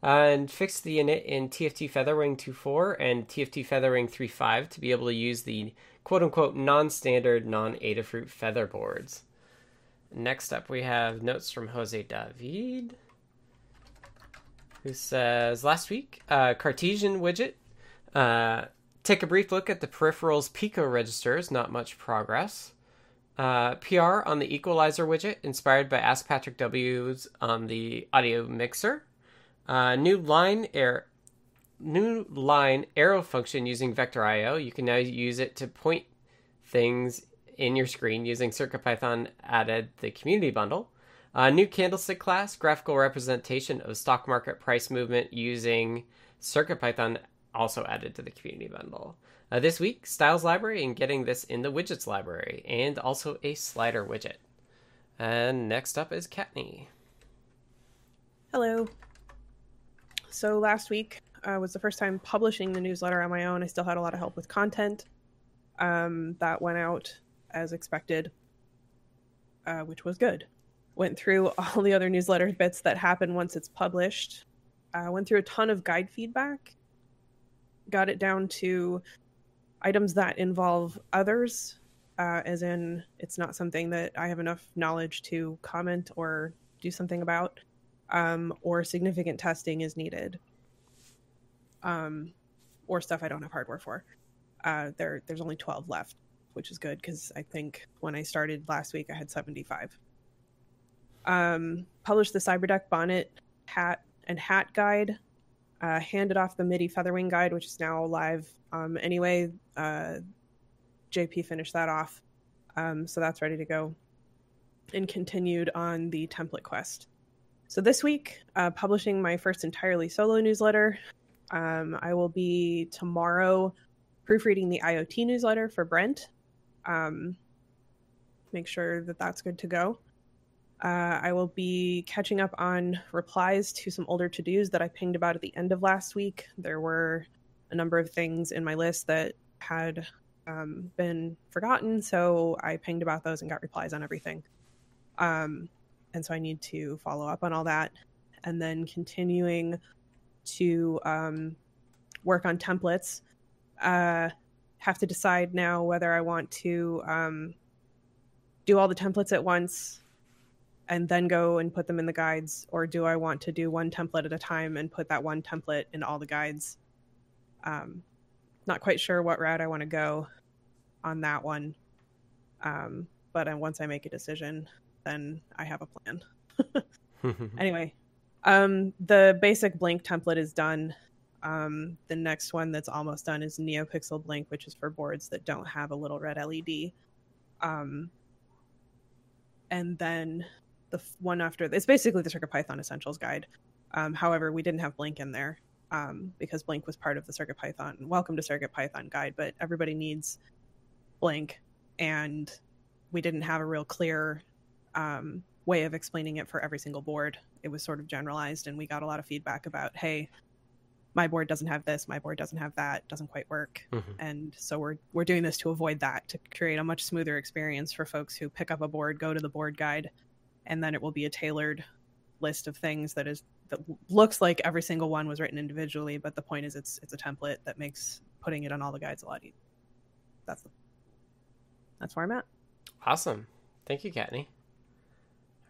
And fixed the init in TFT Featherwing 2.4 and TFT Featherwing 3.5 to be able to use the quote unquote non standard, non Adafruit feather boards. Next up, we have notes from Jose David, who says Last week, uh, Cartesian widget Uh, take a brief look at the peripherals Pico registers, not much progress. Uh, PR on the equalizer widget, inspired by Ask Patrick W's on the audio mixer. Uh, new line new line arrow function using Vector IO. You can now use it to point things in your screen using CircuitPython added the community bundle. Uh, new candlestick class, graphical representation of stock market price movement using CircuitPython also added to the community bundle. Uh, this week, styles library and getting this in the widgets library, and also a slider widget. And next up is Kattni. Hello. So last week uh, was the first time publishing the newsletter on my own. I still had a lot of help with content. Um, that went out as expected, uh, which was good. Went through all the other newsletter bits that happen once it's published. Uh, went through a ton of guide feedback. Got it down to items that involve others, uh, as in it's not something that I have enough knowledge to comment or do something about, um, or significant testing is needed, um, or stuff I don't have hardware for. Uh, there, there's only 12 left, which is good because I think when I started last week I had 75. Um, published the Cyberdeck bonnet, hat, and hat guide. Uh, handed off the MIDI Featherwing guide, which is now live um, anyway. Uh, JP finished that off, um, so that's ready to go. And continued on the template quest. So this week, uh, publishing my first entirely solo newsletter. Um, I will be tomorrow proofreading the IoT newsletter for Brent. Um, make sure that that's good to go. Uh, I will be catching up on replies to some older to dos that I pinged about at the end of last week. There were a number of things in my list that had um, been forgotten, so I pinged about those and got replies on everything. Um, and so I need to follow up on all that. And then continuing to um, work on templates. Uh, have to decide now whether I want to um, do all the templates at once and then go and put them in the guides, or do I want to do one template at a time and put that one template in all the guides? Um, not quite sure what route I want to go on that one. Um, but once I make a decision, then I have a plan. anyway, um, the basic Blink template is done. Um, the next one that's almost done is NeoPixel Blink, which is for boards that don't have a little red LED. Um, and then the one after it's basically the CircuitPython Essentials Guide. Um, however, we didn't have Blink in there um, because Blink was part of the CircuitPython Welcome to CircuitPython guide, but everybody needs Blink, and we didn't have a real clear um, way of explaining it for every single board. It was sort of generalized, and we got a lot of feedback about, hey, my board doesn't have this, my board doesn't have that, doesn't quite work. Mm-hmm. And so we're we're doing this to avoid that, to create a much smoother experience for folks who pick up a board, go to the board guide, and then it will be a tailored list of things that is that looks like every single one was written individually, but the point is it's it's a template that makes putting it on all the guides a lot easier. That's the, that's where I'm at. Awesome. Thank you, Kattni.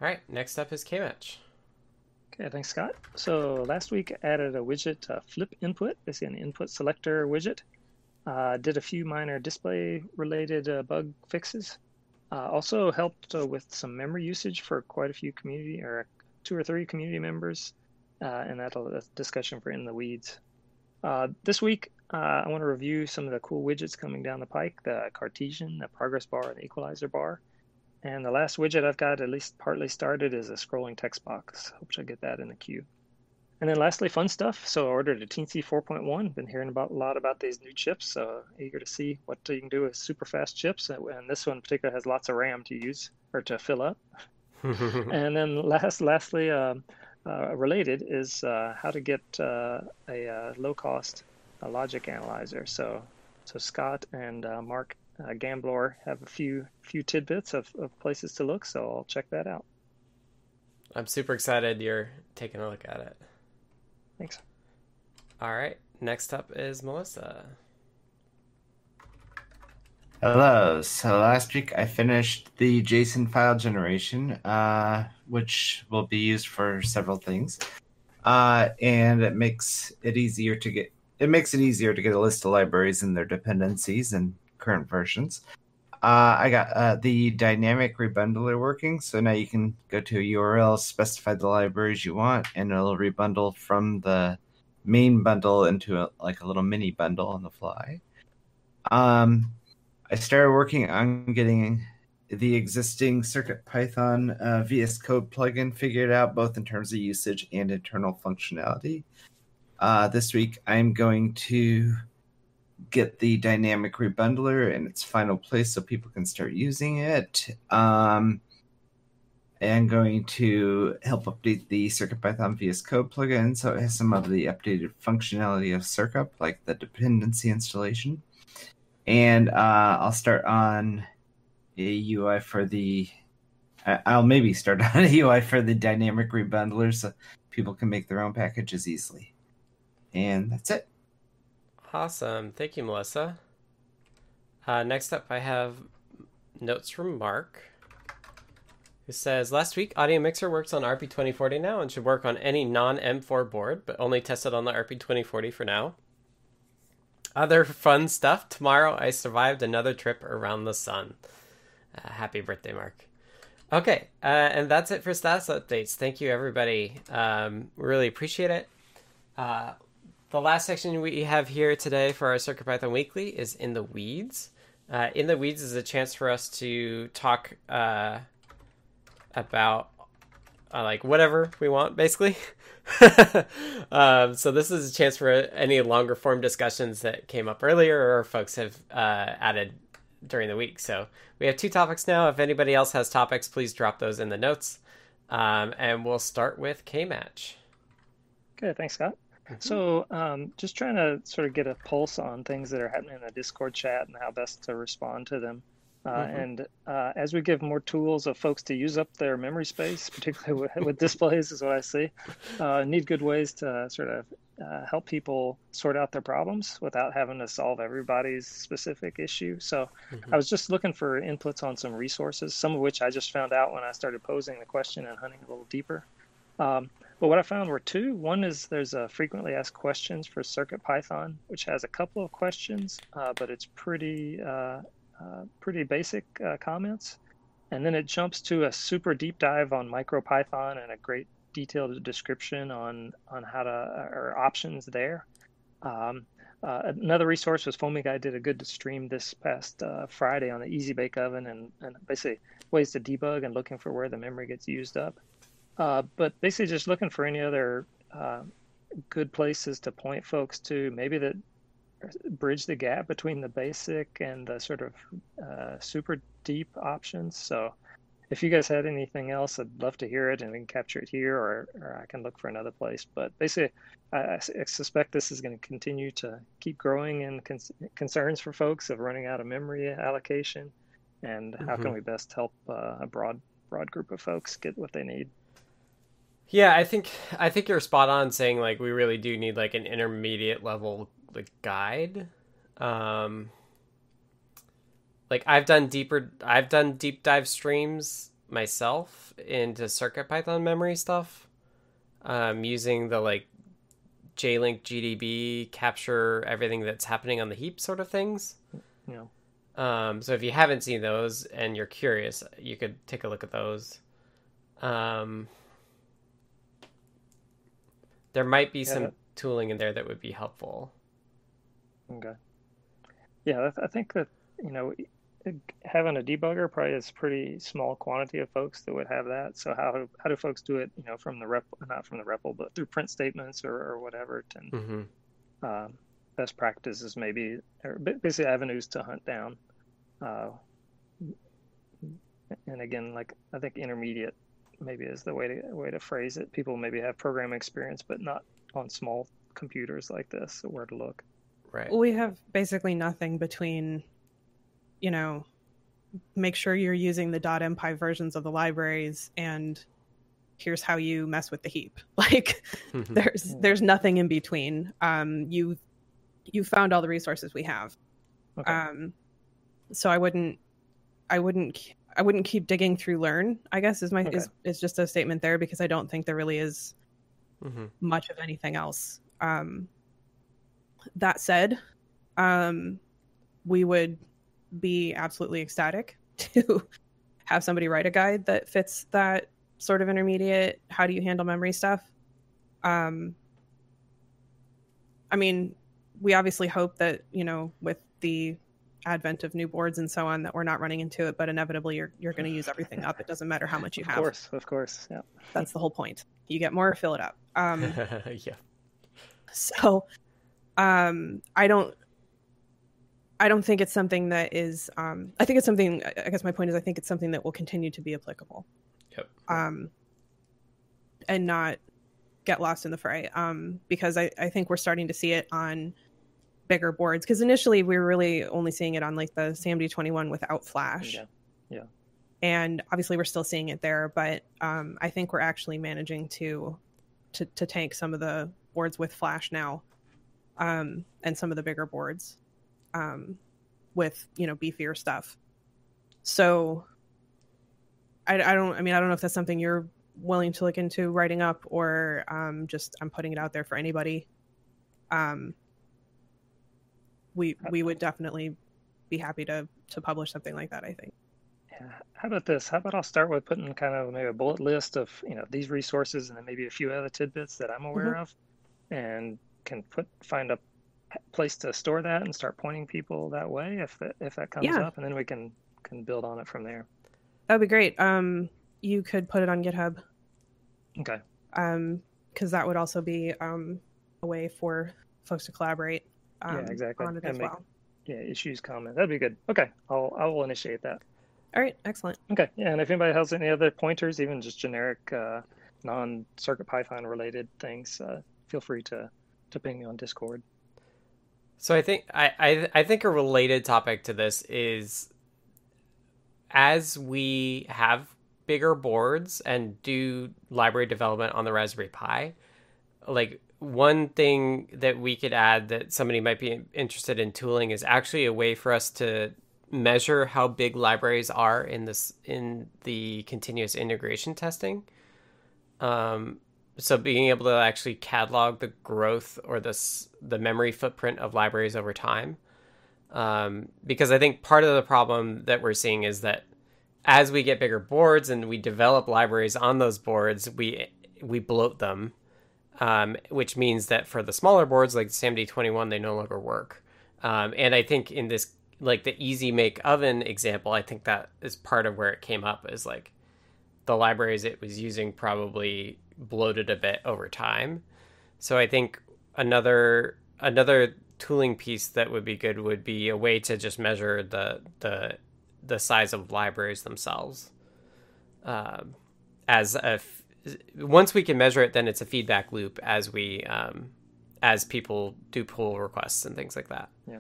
All right, next up is Kmatch. Okay, thanks, Scott. So last week I added a widget, uh, Flip Input, basically an input selector widget. Uh, did a few minor display related uh, bug fixes. Uh, also helped uh, with some memory usage for quite a few community or two or three community members, uh, and that'll that's discussion for in the weeds. this week I want to review some of the cool widgets coming down the pike: the Cartesian, the progress bar, and the equalizer bar. And the last widget I've got at least partly started is a scrolling text box. Hope I get that in the queue. And then lastly, fun stuff. So I ordered a Teensy 4.1. Been hearing about a lot about these new chips. So eager to see what you can do with super fast chips. And this one in particular has lots of RAM to use or to fill up. and then last, lastly, uh, uh, related is uh, how to get uh, a uh, low cost logic analyzer. So so Scott and uh, Mark uh, Gamblor have a few few tidbits of, of places to look, so I'll check that out. I'm super excited you're taking a look at it. Thanks. All right, next up is Melissa. Hello. So last week I finished the JSON file generation, uh, which will be used for several things. Uh, and it makes it easier to get it makes it easier to get a list of libraries and their dependencies and current versions. Uh, I got uh, the dynamic rebundler working, so now you can go to a URL, specify the libraries you want, and it'll rebundle from the main bundle into a, like a little mini bundle on the fly. Um, I started working on getting the existing Circuit Python uh, VS Code plugin figured out, both in terms of usage and internal functionality. Uh, this week, I'm going to get the dynamic rebundler in its final place so people can start using it. Um, and going to help update the CircuitPython VS Code plugin so it has some of the updated functionality of Circup, like the dependency installation. And uh, I'll start on a UI for the. I'll maybe start on a UI for the dynamic rebundler so people can make their own packages easily. And that's it. Awesome. Thank you, Melissa. Uh, next up, I have notes from Mark, who says Last week, Audio Mixer works on RP2040 now and should work on any non M4 board, but only tested on the RP2040 for now. Other fun stuff. Tomorrow, I survived another trip around the sun. Uh, happy birthday, Mark. Okay, uh, and that's it for status updates. Thank you, everybody. Um, really appreciate it. Uh, the last section we have here today for our CircuitPython Weekly is In the Weeds. Uh, in the Weeds is a chance for us to talk uh, about uh, like whatever we want, basically. um, so this is a chance for any longer form discussions that came up earlier or folks have uh, added during the week. So we have two topics now. If anybody else has topics, please drop those in the notes. Um, and we'll start with K Match. Okay, thanks, Scott. So, um, just trying to sort of get a pulse on things that are happening in the Discord chat and how best to respond to them. Uh, Mm-hmm. And uh, as we give more tools of folks to use up their memory space, particularly with, with displays, is what I see, uh, need good ways to sort of uh, help people sort out their problems without having to solve everybody's specific issue. So, I was just looking for inputs on some resources, some of which I just found out when I started posing the question and hunting a little deeper. Um, but what I found were two. One is there's a frequently asked questions for CircuitPython, which has a couple of questions, uh, but it's pretty uh, uh, pretty basic uh, comments. And then it jumps to a super deep dive on MicroPython and a great detailed description on on how to or options there. Um, uh, another resource was Foamy Guy did a good stream this past uh, Friday on the Easy Bake Oven and, and basically ways to debug and looking for where the memory gets used up. Uh, but basically, just looking for any other uh, good places to point folks to, maybe that bridge the gap between the basic and the sort of uh, super deep options. So, if you guys had anything else, I'd love to hear it, and we can capture it here, or, or I can look for another place. But basically, I, I suspect this is going to continue to keep growing in con- concerns for folks of running out of memory allocation, and how can Mhm. we best help uh, a broad broad group of folks get what they need. Yeah, I think I think you're spot on saying like we really do need like an intermediate level like guide. Um like I've done deeper I've done deep dive streams myself into circuit python memory stuff um using the like JLink GDB capture everything that's happening on the heap sort of things. Yeah. Um, so if you haven't seen those and you're curious, you could take a look at those. Um, there might be Yeah, some that- tooling in there that would be helpful. Okay. Yeah, I think that, you know, having a debugger probably is a pretty small quantity of folks that would have that. So how how do folks do it, you know, from the rep not from the REPL, but through print statements or, or whatever and hmm um, best practices maybe or ba- basically avenues to hunt down. Uh, and again, like I think intermediate maybe is the way to way to phrase it. People maybe have programming experience, but not on small computers like this. So where to look? Right. we have basically nothing between you know make sure you're using the .mpy versions of the libraries and here's how you mess with the heap like Mhm. there's there's nothing in between um you you found all the resources we have Okay. um so i wouldn't i wouldn't i wouldn't keep digging through learn i guess is my is, is just a statement there because i don't think there really is Mhm. much of anything else. Um that said, um, we would be absolutely ecstatic to have somebody write a guide that fits that sort of intermediate how do you handle memory stuff? Um i mean we obviously hope that you know with the advent of new boards and so on that we're not running into it but inevitably you're you're going to use everything up it doesn't matter how much you have. of course, of course. Yeah. that's the whole point you get more fill it up um yeah. so um i don't i don't think it's something that is um i think it's something i guess my point is i think it's something that will continue to be applicable Yep. um and not get lost in the fray um because i i think we're starting to see it on bigger boards because initially we were really only seeing it on like the samd 21 without flash Yeah. Yeah. and obviously we're still seeing it there but um, i think we're actually managing to, to to tank some of the boards with flash now um, and some of the bigger boards um, with you know beefier stuff so I, I don't i mean i don't know if that's something you're willing to look into writing up or um, just i'm putting it out there for anybody um, we we would definitely be happy to to publish something like that i think Yeah. How about this? How about I'll start with putting kind of maybe a bullet list of you know these resources and then maybe a few other tidbits that I'm aware of, and can put find a place to store that and start pointing people that way if that if that comes Yeah. up, and then we can can build on it from there. That would be great. Um, you could put it on GitHub, Okay. um, because that would also be um a way for folks to collaborate. Um, yeah. Exactly. On it And as make- well. Yeah. Issues, comment. That'd be good. Okay. I'll I will initiate that. All right, excellent. Okay. Yeah. And if anybody has any other pointers, even just generic uh, non Circuit Python related things, uh, feel free to to ping me on Discord. So I think I, I I think a related topic to this is as we have bigger boards and do library development on the Raspberry Pi, like one thing that we could add that somebody might be interested in tooling is actually a way for us to measure how big libraries are in this in the continuous integration testing. Um, so being able to actually catalog the growth or this the memory footprint of libraries over time um, because i think part of the problem that we're seeing is that as we get bigger boards and we develop libraries on those boards we we bloat them um, which means that for the smaller boards like the samd21 they no longer work um, and i think in this like the EZ Make oven example i think that is part of where it came up is like the libraries it was using probably bloated a bit over time. So I think another another tooling piece that would be good would be a way to just measure the the the size of libraries themselves. Um, as a once we can measure it, then it's a feedback loop as we um, as people do pull requests and things like that. Yeah.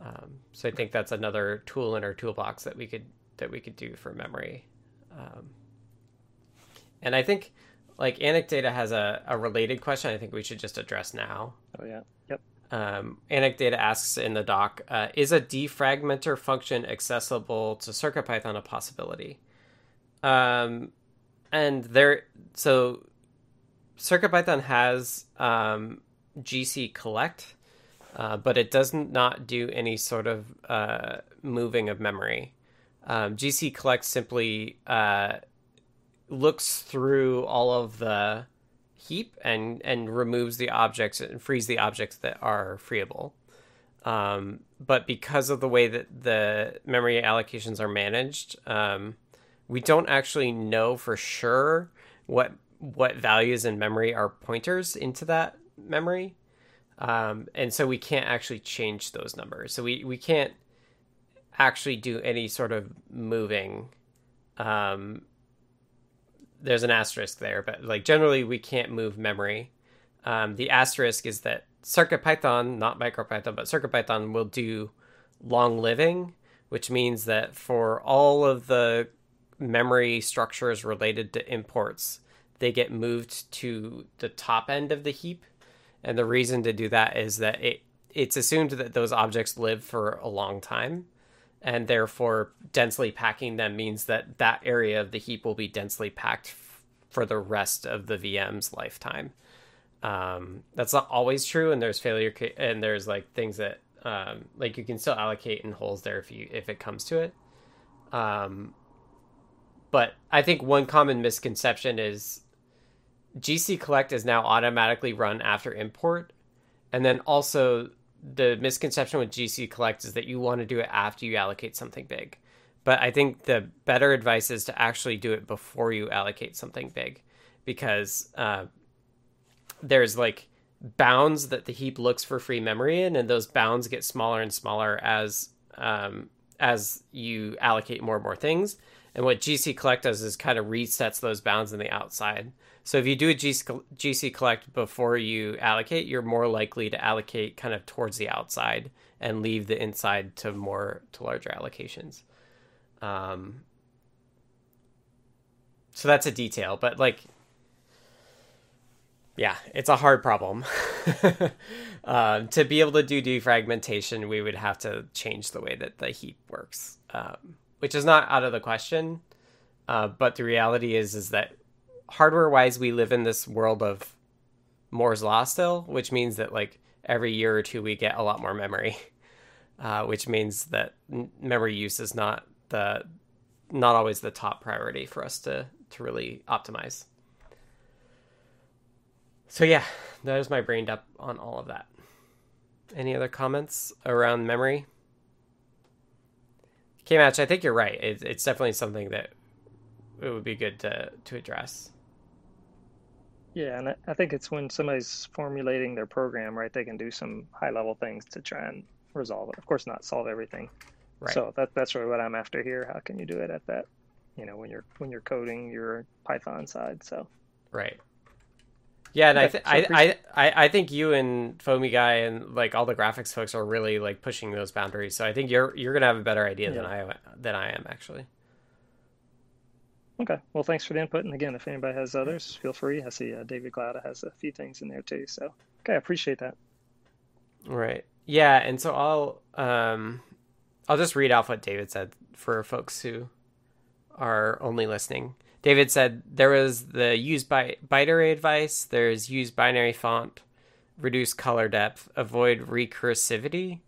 Um, so I think that's another tool in our toolbox that we could that we could do for memory. Um, and I think like Anecdata has a, a related question I think we should just address now. Oh yeah. Yep. Um, Anecdata asks in the doc, uh, is a defragmenter function accessible to CircuitPython a possibility? Um, and there, so CircuitPython has um, GC collect, uh, but it does not do any sort of uh, moving of memory. Um, GC collect simply uh, looks through all of the heap and and removes the objects and frees the objects that are freeable. Um, but because of the way that the memory allocations are managed, um, we don't actually know for sure what what values in memory are pointers into that memory, um, and so we can't actually change those numbers. So we we can't actually do any sort of moving um, there's an asterisk there, but like generally we can't move memory. Um, the asterisk is that CircuitPython, not MicroPython, but CircuitPython will do long living, which means that for all of the memory structures related to imports, they get moved to the top end of the heap. And the reason to do that is that it it's assumed that those objects live for a long time and therefore densely packing them means that that area of the heap will be densely packed f- for the rest of the VM's lifetime. Um, that's not always true, and there's failure ca- and there's like things that um, like you can still allocate in holes there if you if it comes to it. Um, but I think one common misconception is GC collect is now automatically run after import, and then also the misconception with GC collect is that you want to do it after you allocate something big. But I think the better advice is to actually do it before you allocate something big, because uh, there's like bounds that the heap looks for free memory in, and those bounds get smaller and smaller as um, as you allocate more and more things. And what GC collect does is kind of resets those bounds in the outside. So if you do a GC collect before you allocate, you're more likely to allocate kind of towards the outside and leave the inside to more to larger allocations. Um, so that's a detail, but like, yeah, it's a hard problem. uh, to be able to do defragmentation, we would have to change the way that the heap works, um, which is not out of the question. Uh, but the reality is, is that hardware wise, we live in this world of Moore's law still, which means that like every year or two we get a lot more memory, uh, which means that memory use is not the not always the top priority for us to to really optimize. So yeah, that is my brain up on all of that. Any other comments around memory? K match, I think you're right. It, it's definitely something that it would be good to to address. Yeah, and I think it's when somebody's formulating their program, right? They can do some high level things to try and resolve it. Of course, not solve everything. Right. So that that's really what I'm after here. How can you do it at that? You know, when you're when you're coding your Python side. So. Right. Yeah, and I, th- so I, I I think you and Foamy Guy and like all the graphics folks are really like pushing those boundaries. So I think you're you're gonna have a better idea yeah. than I than I am actually. Okay. Well, thanks for the input. And again, if anybody has others, feel free. I see uh, David Glaude has a few things in there too. So, okay, I appreciate that. Right. Yeah. And so I'll um, I'll just read off what David said for folks who are only listening. David said there was the use by array advice. There's use binary font, reduce color depth, avoid recursivity.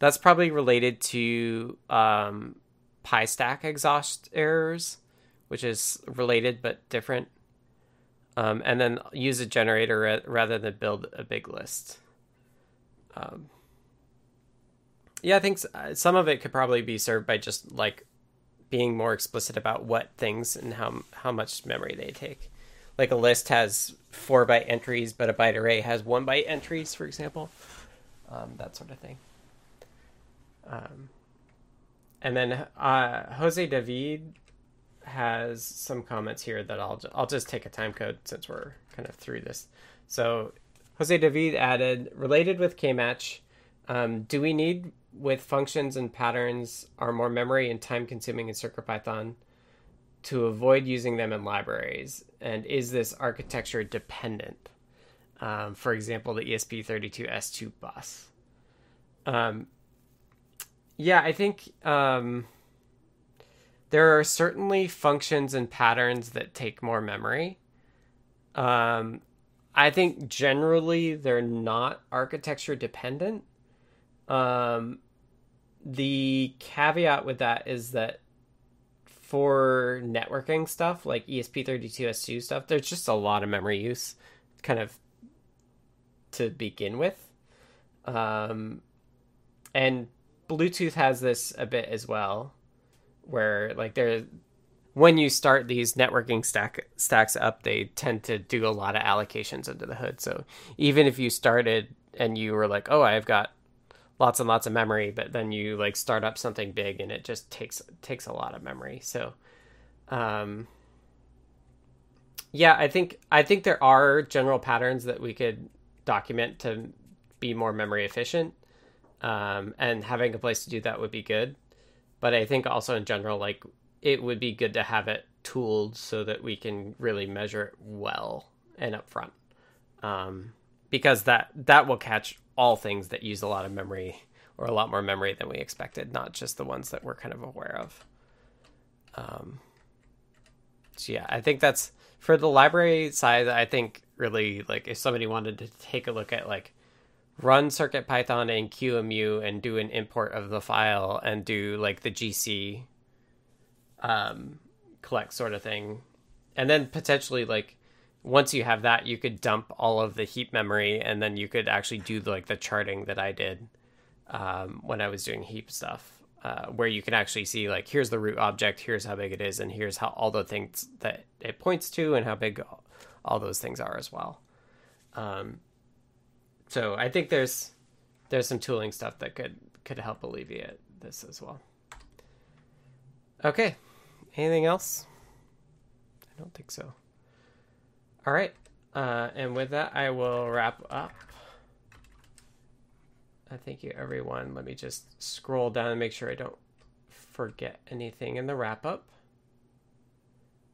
That's probably related to um, PyStack exhaust errors which is related but different. Um, and then use a generator ra- rather than build a big list. Um, yeah, I think uh, some of it could probably be served by just like being more explicit about what things and how how much memory they take. Like a list has four byte entries, but a byte array has one byte entries, for example. Um, that sort of thing. Um, and then uh, Jose David has some comments here that I'll I'll just take a time code since we're kind of through this. So Jose David added related with Kmatch. Um, do we need with functions and patterns are more memory and time consuming in CircuitPython to avoid using them in libraries? And is this architecture dependent? Um, for example, the ESP32S2 bus. Um, yeah, I think um, there are certainly functions and patterns that take more memory. Um, I think generally they're not architecture dependent. Um, the caveat with that is that for networking stuff like ESP32S2 stuff, there's just a lot of memory use kind of to begin with. Um, and Bluetooth has this a bit as well where like there when you start these networking stack stacks up, they tend to do a lot of allocations under the hood. So even if you started and you were like, "Oh, I've got lots and lots of memory," but then you like start up something big and it just takes takes a lot of memory. So, um, yeah, I think I think there are general patterns that we could document to be more memory efficient, um, and having a place to do that would be good. But I think also in general, like it would be good to have it tooled so that we can really measure it well and upfront, um, because that that will catch all things that use a lot of memory or a lot more memory than we expected, not just the ones that we're kind of aware of. Um, so yeah, I think that's for the library side. I think really like if somebody wanted to take a look at like run Circuit Python and QEMU and do an import of the file and do like the GC um, collect sort of thing, and then potentially like once you have that, you could dump all of the heap memory, and then you could actually do like the charting that I did um, when I was doing heap stuff. Uh, where you can actually see like here's the root object, here's how big it is, and here's how all the things that it points to, and how big all those things are as well. Um, so I think there's there's some tooling stuff that could could help alleviate this as well. Okay, anything else? I don't think so. All right, uh, and with that, I will wrap up. I thank you, everyone. Let me just scroll down and make sure I don't forget anything in the wrap up.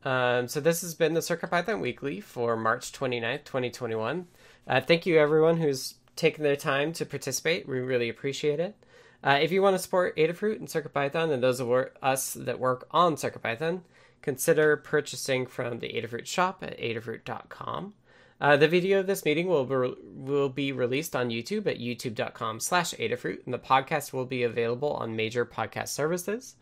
Um, so this has been the CircuitPython Weekly for March 29th, 2021. Uh, thank you, everyone who's taken their time to participate. We really appreciate it. Uh, if you want to support Adafruit and CircuitPython and those of us that work on CircuitPython, consider purchasing from the Adafruit shop at adafruit.com. Uh, the video of this meeting will be, will be released on YouTube at youtube.com slash Adafruit, and the podcast will be available on major podcast services.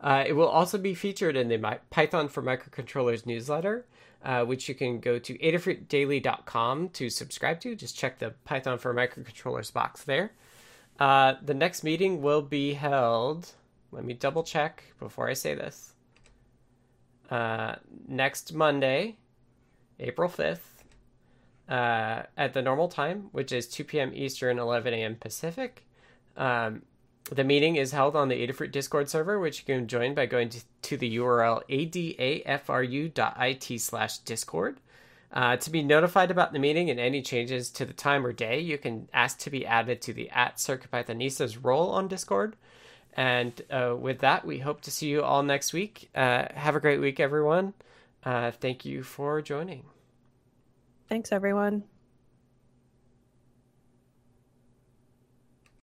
Uh, it will also be featured in the Python for Microcontrollers newsletter, uh, which you can go to adafruitdaily.com to subscribe to. Just check the Python for Microcontrollers box there. Uh, the next meeting will be held, let me double check before I say this, uh, next Monday, April 5th uh, at the normal time, which is 2 p.m. Eastern, 11 a.m. Pacific. Um, the meeting is held on the Adafruit Discord server, which you can join by going to, to the URL adafru.it slash discord. Uh, to be notified about the meeting and any changes to the time or day, you can ask to be added to the at CircuitPythonistas role on Discord. And uh, with that, we hope to see you all next week. Uh, have a great week, everyone. Uh, thank you for joining. Thanks, everyone.